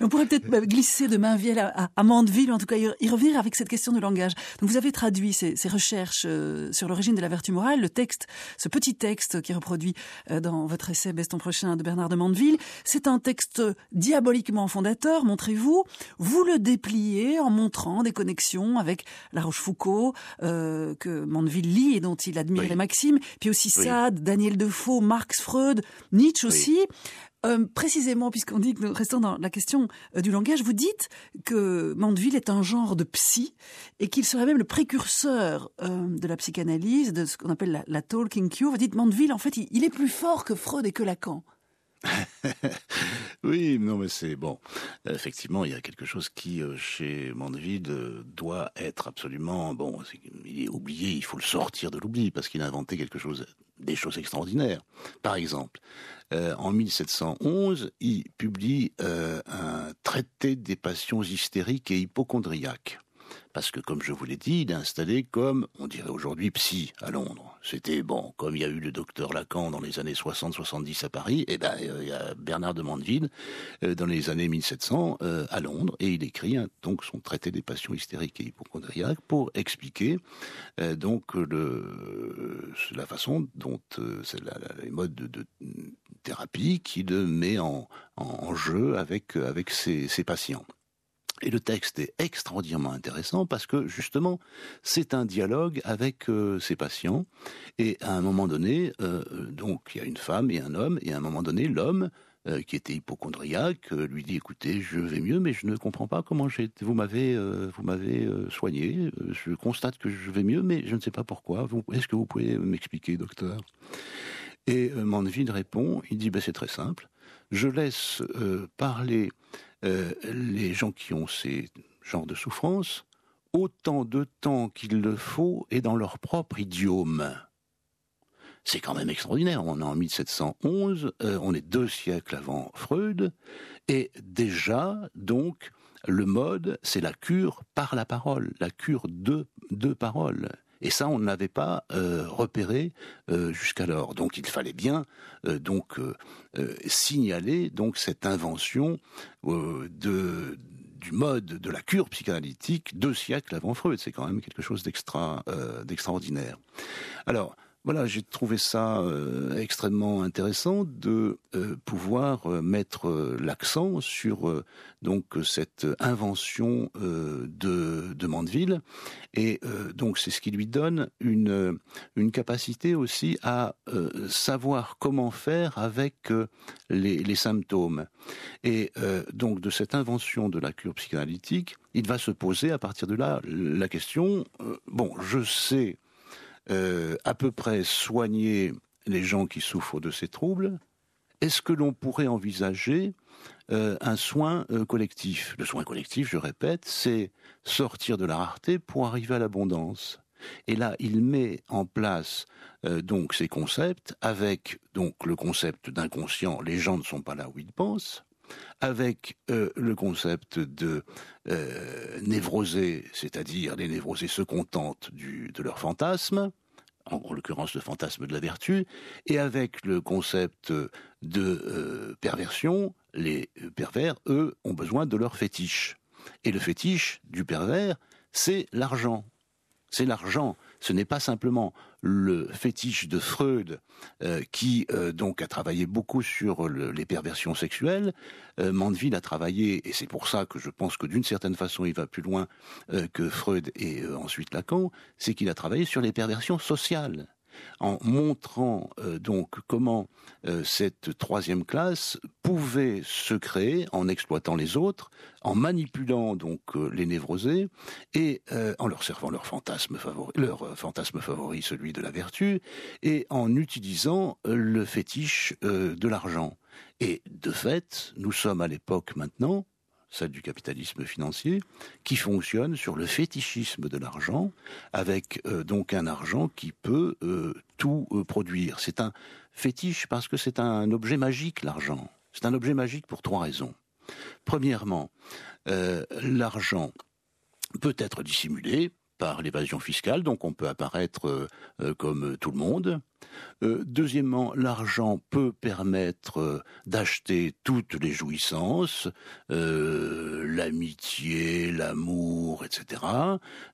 On pourrait peut-être glisser de Mainviel à, à, Mandeville, en tout cas y, revenir avec cette question de langage. Donc vous avez traduit ces, ces recherches sur l'origine de la vertu morale, le texte, ce petit texte qui est reproduit euh, dans votre essai Beston prochain de Bernard de Mandeville. C'est un texte diaboliquement fondateur, montrez-vous. Vous le dépliez en montrant des connexions avec La Rochefoucauld, euh, que Mandeville lit et dont il admire Oui. les maximes, puis aussi Oui. Sade, Daniel Defoe, Marx, Freud, Nietzsche Oui. aussi. Euh, précisément, puisqu'on dit que nous restons dans la question euh, du langage, vous dites que Mandeville est un genre de psy et qu'il serait même le précurseur euh, de la psychanalyse, de ce qu'on appelle la, la talking cure. Vous dites Mandeville, en fait, il, il est plus fort que Freud et que Lacan. (laughs) Oui, non, mais c'est bon. Effectivement, il y a quelque chose qui, euh, chez Mandeville, euh, doit être absolument bon. Il est oublié, il faut le sortir de l'oubli parce qu'il a inventé quelque chose, des choses extraordinaires. Par exemple, euh, en 1711, il publie euh, un traité des passions hystériques et hypochondriaques. Parce que, comme je vous l'ai dit, il est installé comme, on dirait aujourd'hui, psy à Londres. C'était, bon, comme il y a eu le docteur Lacan dans les années 60-70 à Paris, et ben, euh, il y a Bernard de Mandeville euh, dans les années 1700 euh, à Londres, et il écrit donc son traité des passions hystériques et hypochondriaques pour expliquer donc la façon dont c'est les modes de, thérapie qu'il met en, jeu avec, avec ses patients. Et le texte est extraordinairement intéressant parce que justement, c'est un dialogue avec euh, ses patients. Et à un moment donné, euh, donc il y a une femme et un homme, et à un moment donné, l'homme euh, qui était hypochondriaque lui dit "Écoutez, je vais mieux, mais je ne comprends pas comment vous m'avez vous m'avez soigné. Je constate que je vais mieux, mais je ne sais pas pourquoi. Est-ce que vous pouvez m'expliquer, docteur? Et Mandeville répond il dit ben, c'est très simple. Je laisse parler euh, les gens qui ont ces genres de souffrances autant de temps qu'il le faut et dans leur propre idiome. C'est quand même extraordinaire. On est en 1711, euh, on est deux siècles avant Freud, et déjà, donc, le mode, c'est la cure par la parole, la cure de, de parole. Et ça, on ne l'avait pas euh, repéré euh, jusqu'alors. Donc, il fallait bien euh, donc signaler donc cette invention du mode de la cure psychanalytique deux siècles avant Freud. C'est quand même quelque chose d'extra d'extraordinaire. Alors, voilà, j'ai trouvé ça euh, extrêmement intéressant de euh, pouvoir euh, mettre l'accent sur donc cette invention de, de Mandeville. Et donc c'est ce qui lui donne une une capacité aussi à savoir comment faire avec les, les symptômes. Et donc de cette invention de la cure psychanalytique, il va se poser à partir de là la question bon, je sais euh, à peu près soigner les gens qui souffrent de ces troubles, est-ce que l'on pourrait envisager euh, un soin euh, collectif? Le soin collectif, je répète, c'est sortir de la rareté pour arriver à l'abondance. Et là, il met en place donc ces concepts avec donc le concept d'inconscient. Les gens ne sont pas là où ils pensent avec le concept de névrosé, c'est-à-dire les névrosés se contentent de leur fantasme, en, l'occurrence le fantasme de la vertu, et avec le concept de euh, perversion, les pervers, eux, ont besoin de leur fétiche. Et le fétiche du pervers, c'est l'argent. C'est l'argent. Ce n'est pas simplement le fétiche de Freud, euh, qui euh, donc a travaillé beaucoup sur les perversions sexuelles. Euh, Mandeville a travaillé, et c'est pour ça que je pense que d'une certaine façon il va plus loin que Freud et ensuite Lacan, c'est qu'il a travaillé sur les perversions sociales en montrant euh, donc comment euh, cette troisième classe pouvait se créer en exploitant les autres, en manipulant donc euh, les névrosés et en leur servant leur fantasme favori, leur fantasme favori, celui de la vertu, et en utilisant le fétiche de l'argent. Et de fait, nous sommes à l'époque maintenant celle du capitalisme financier, qui fonctionne sur le fétichisme de l'argent, avec euh, donc un argent qui peut euh, tout euh, produire. C'est un fétiche parce que c'est un objet magique, l'argent. C'est un objet magique pour trois raisons. Premièrement, l'argent peut être dissimulé par l'évasion fiscale, donc on peut apparaître euh, euh, comme tout le monde. Euh, deuxièmement, l'argent peut permettre d'acheter toutes les jouissances, l'amitié, l'amour, etc.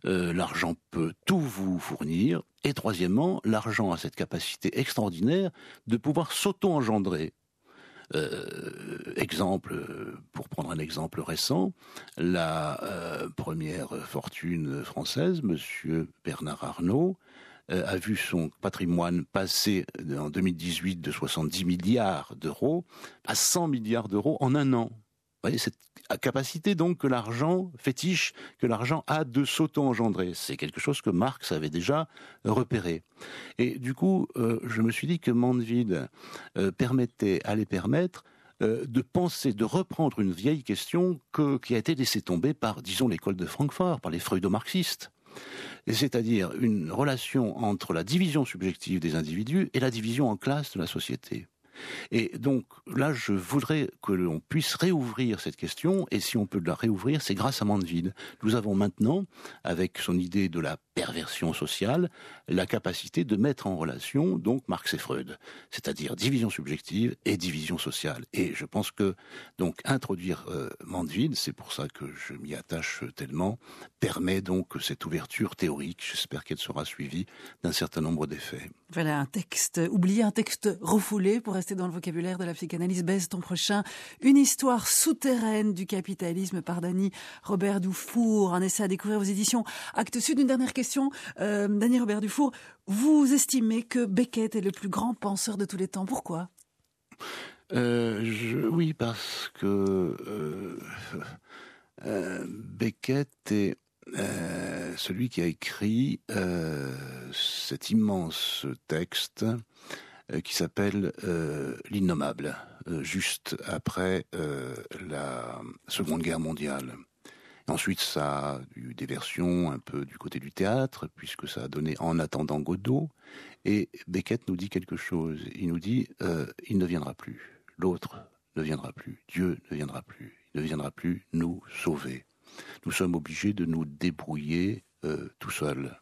l'argent peut tout vous fournir. Et troisièmement, l'argent a cette capacité extraordinaire de pouvoir s'auto-engendrer. Exemple, pour prendre un exemple récent, la euh, première fortune française, Monsieur Bernard Arnault, euh, a vu son patrimoine passer en 2018 de 70 milliards d'euros à 100 milliards d'euros en un an voyez, cette capacité donc que l'argent fétiche, que l'argent a de s'auto-engendrer. C'est quelque chose que Marx avait déjà repéré. Et du coup, euh, je me suis dit que Mandeville euh, permettait, allait permettre euh, de penser, de reprendre une vieille question qui a été laissée tomber par, disons, l'école de Francfort, par les freudo-marxistes c'est-à-dire une relation entre la division subjective des individus et la division en classes de la société. Et donc là, je voudrais que l'on puisse réouvrir cette question, et si on peut la réouvrir, c'est grâce à Mandeville. Nous avons maintenant, avec son idée de la perversion sociale, la capacité de mettre en relation donc Marx et Freud, c'est-à-dire division subjective et division sociale. Et je pense que donc introduire euh, Mandeville, c'est pour ça que je m'y attache tellement, permet donc cette ouverture théorique. J'espère qu'elle sera suivie d'un certain nombre d'effets. Voilà un texte oublié, un texte refoulé pour dans le vocabulaire de la psychanalyse. Baise ton prochain, une histoire souterraine du capitalisme par Dany Robert Dufour. Un essai à découvrir aux éditions Actes Sud. Une dernière question, euh, Dany Robert Dufour. Vous estimez que Beckett est le plus grand penseur de tous les temps? Pourquoi? Euh, Oui, parce que euh, (laughs) euh Beckett est celui qui a écrit cet immense texte qui s'appelle L'innommable, juste après la Seconde Guerre mondiale. Ensuite, ça a eu des versions un peu du côté du théâtre, puisque ça a donné En attendant Godot. Et Beckett nous dit quelque chose. Il nous dit Il ne viendra plus. L'autre ne viendra plus. Dieu ne viendra plus. Il ne viendra plus nous sauver nous sommes obligés de nous débrouiller euh, tout seuls.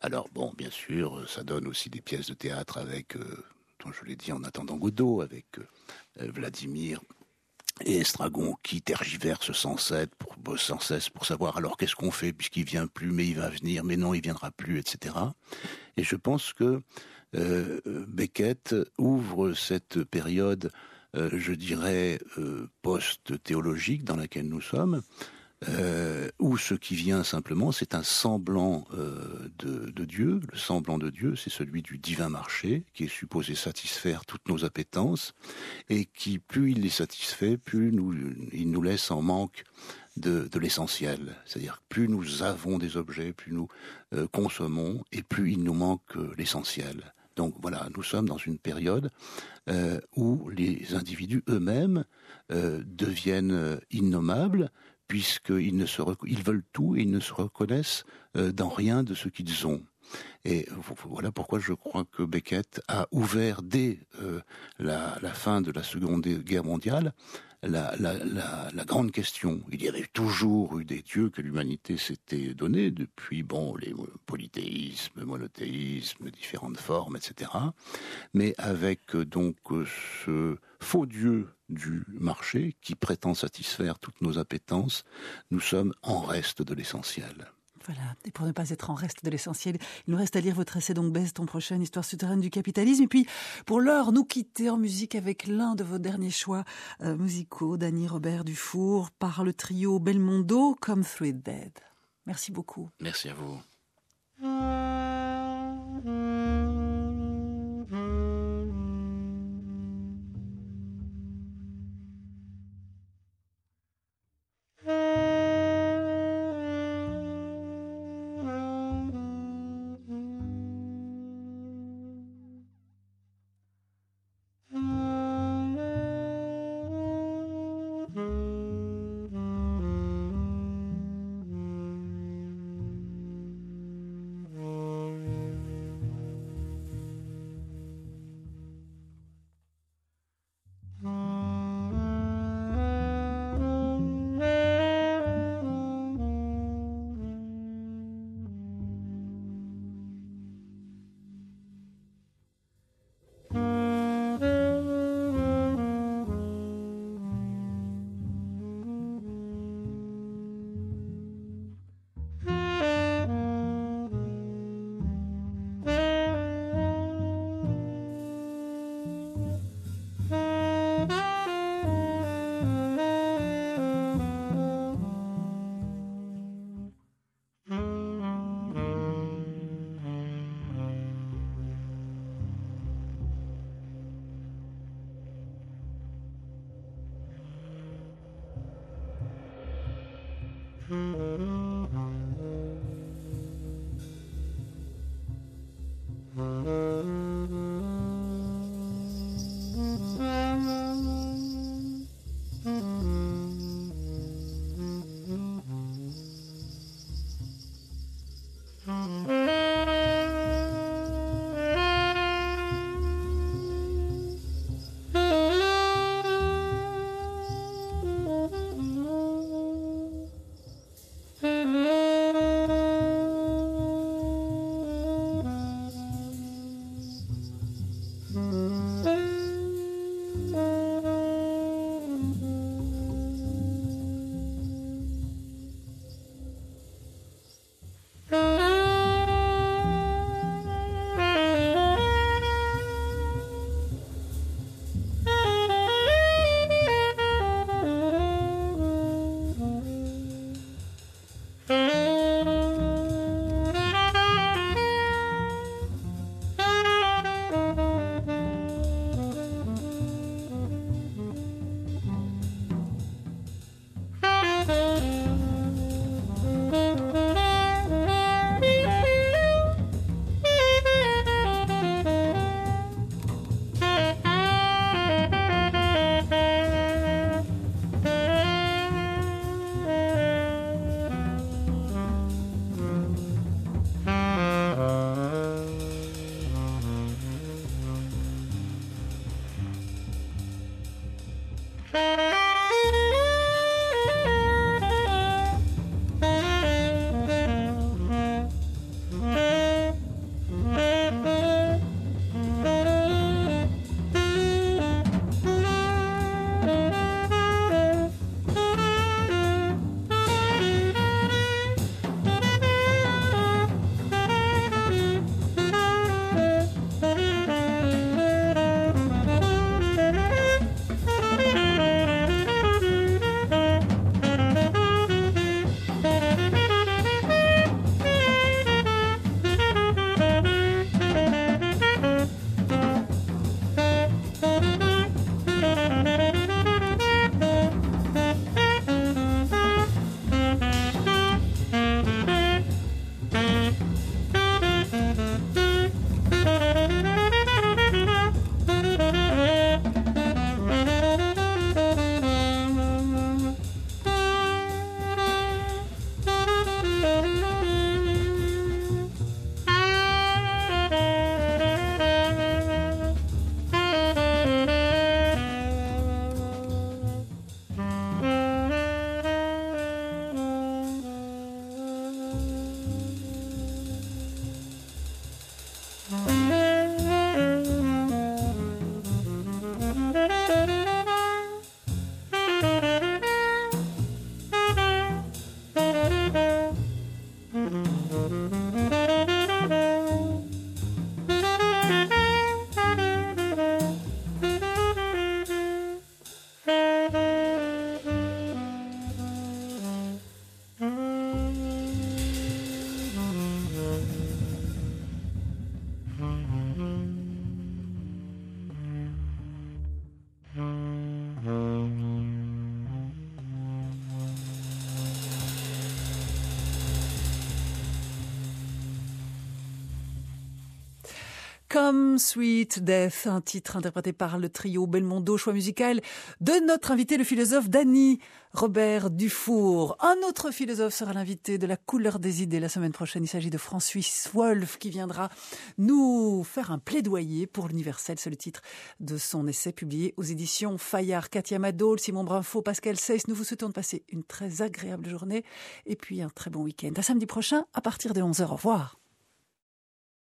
Alors bon, bien sûr, ça donne aussi des pièces de théâtre avec, euh, je l'ai dit en attendant Godot, avec euh, Vladimir et Estragon qui tergiverse sans cesse pour, sans cesse pour savoir alors qu'est-ce qu'on fait puisqu'il vient plus, mais il va venir, mais non, il viendra plus, etc. Et je pense que euh, Beckett ouvre cette période, euh, je dirais, euh, post-théologique dans laquelle nous sommes, euh, où ce qui vient simplement, c'est un semblant euh, de, de, Dieu. Le semblant de Dieu, c'est celui du divin marché, qui est supposé satisfaire toutes nos appétences, et qui, plus il les satisfait, plus nous, il nous laisse en manque de, de l'essentiel. C'est-à-dire plus nous avons des objets, plus nous euh, consommons, et plus il nous manque euh, l'essentiel. Donc voilà, nous sommes dans une période euh, où les individus eux-mêmes euh, deviennent innommables, puisqu'ils ne se ils veulent tout et ils ne se reconnaissent euh, dans rien de ce qu'ils ont. Et voilà pourquoi je crois que Beckett a ouvert dès euh, la, fin de la Seconde Guerre mondiale la, la, grande question. Il y avait toujours eu des dieux que l'humanité s'était donné depuis bon les polythéismes, monothéismes, différentes formes, etc. Mais avec euh, donc ce faux dieu du marché qui prétend satisfaire toutes nos appétences, nous sommes en reste de l'essentiel. Voilà. Et pour ne pas être en reste de l'essentiel, il nous reste à lire votre essai donc Baise ton prochain Histoire souterraine du capitalisme. Et puis, pour l'heure, nous quitter en musique avec l'un de vos derniers choix euh, musicaux, Danny Robert Dufour, par le trio Belmondo, Come Through It Dead. Merci beaucoup. Merci à vous. Come Sweet Death, un titre interprété par le trio Belmondo, choix musical de notre invité, le philosophe Danny Robert Dufour. Un autre philosophe sera l'invité de la couleur des idées la semaine prochaine. Il s'agit de François Wolf qui viendra nous faire un plaidoyer pour l'universel. C'est le titre de son essai publié aux éditions Fayard. Katia Madol, Simon Brinfo, Pascal Seyss. Nous vous souhaitons de passer une très agréable journée et puis un très bon week-end. À samedi prochain à partir de 11h. Au revoir.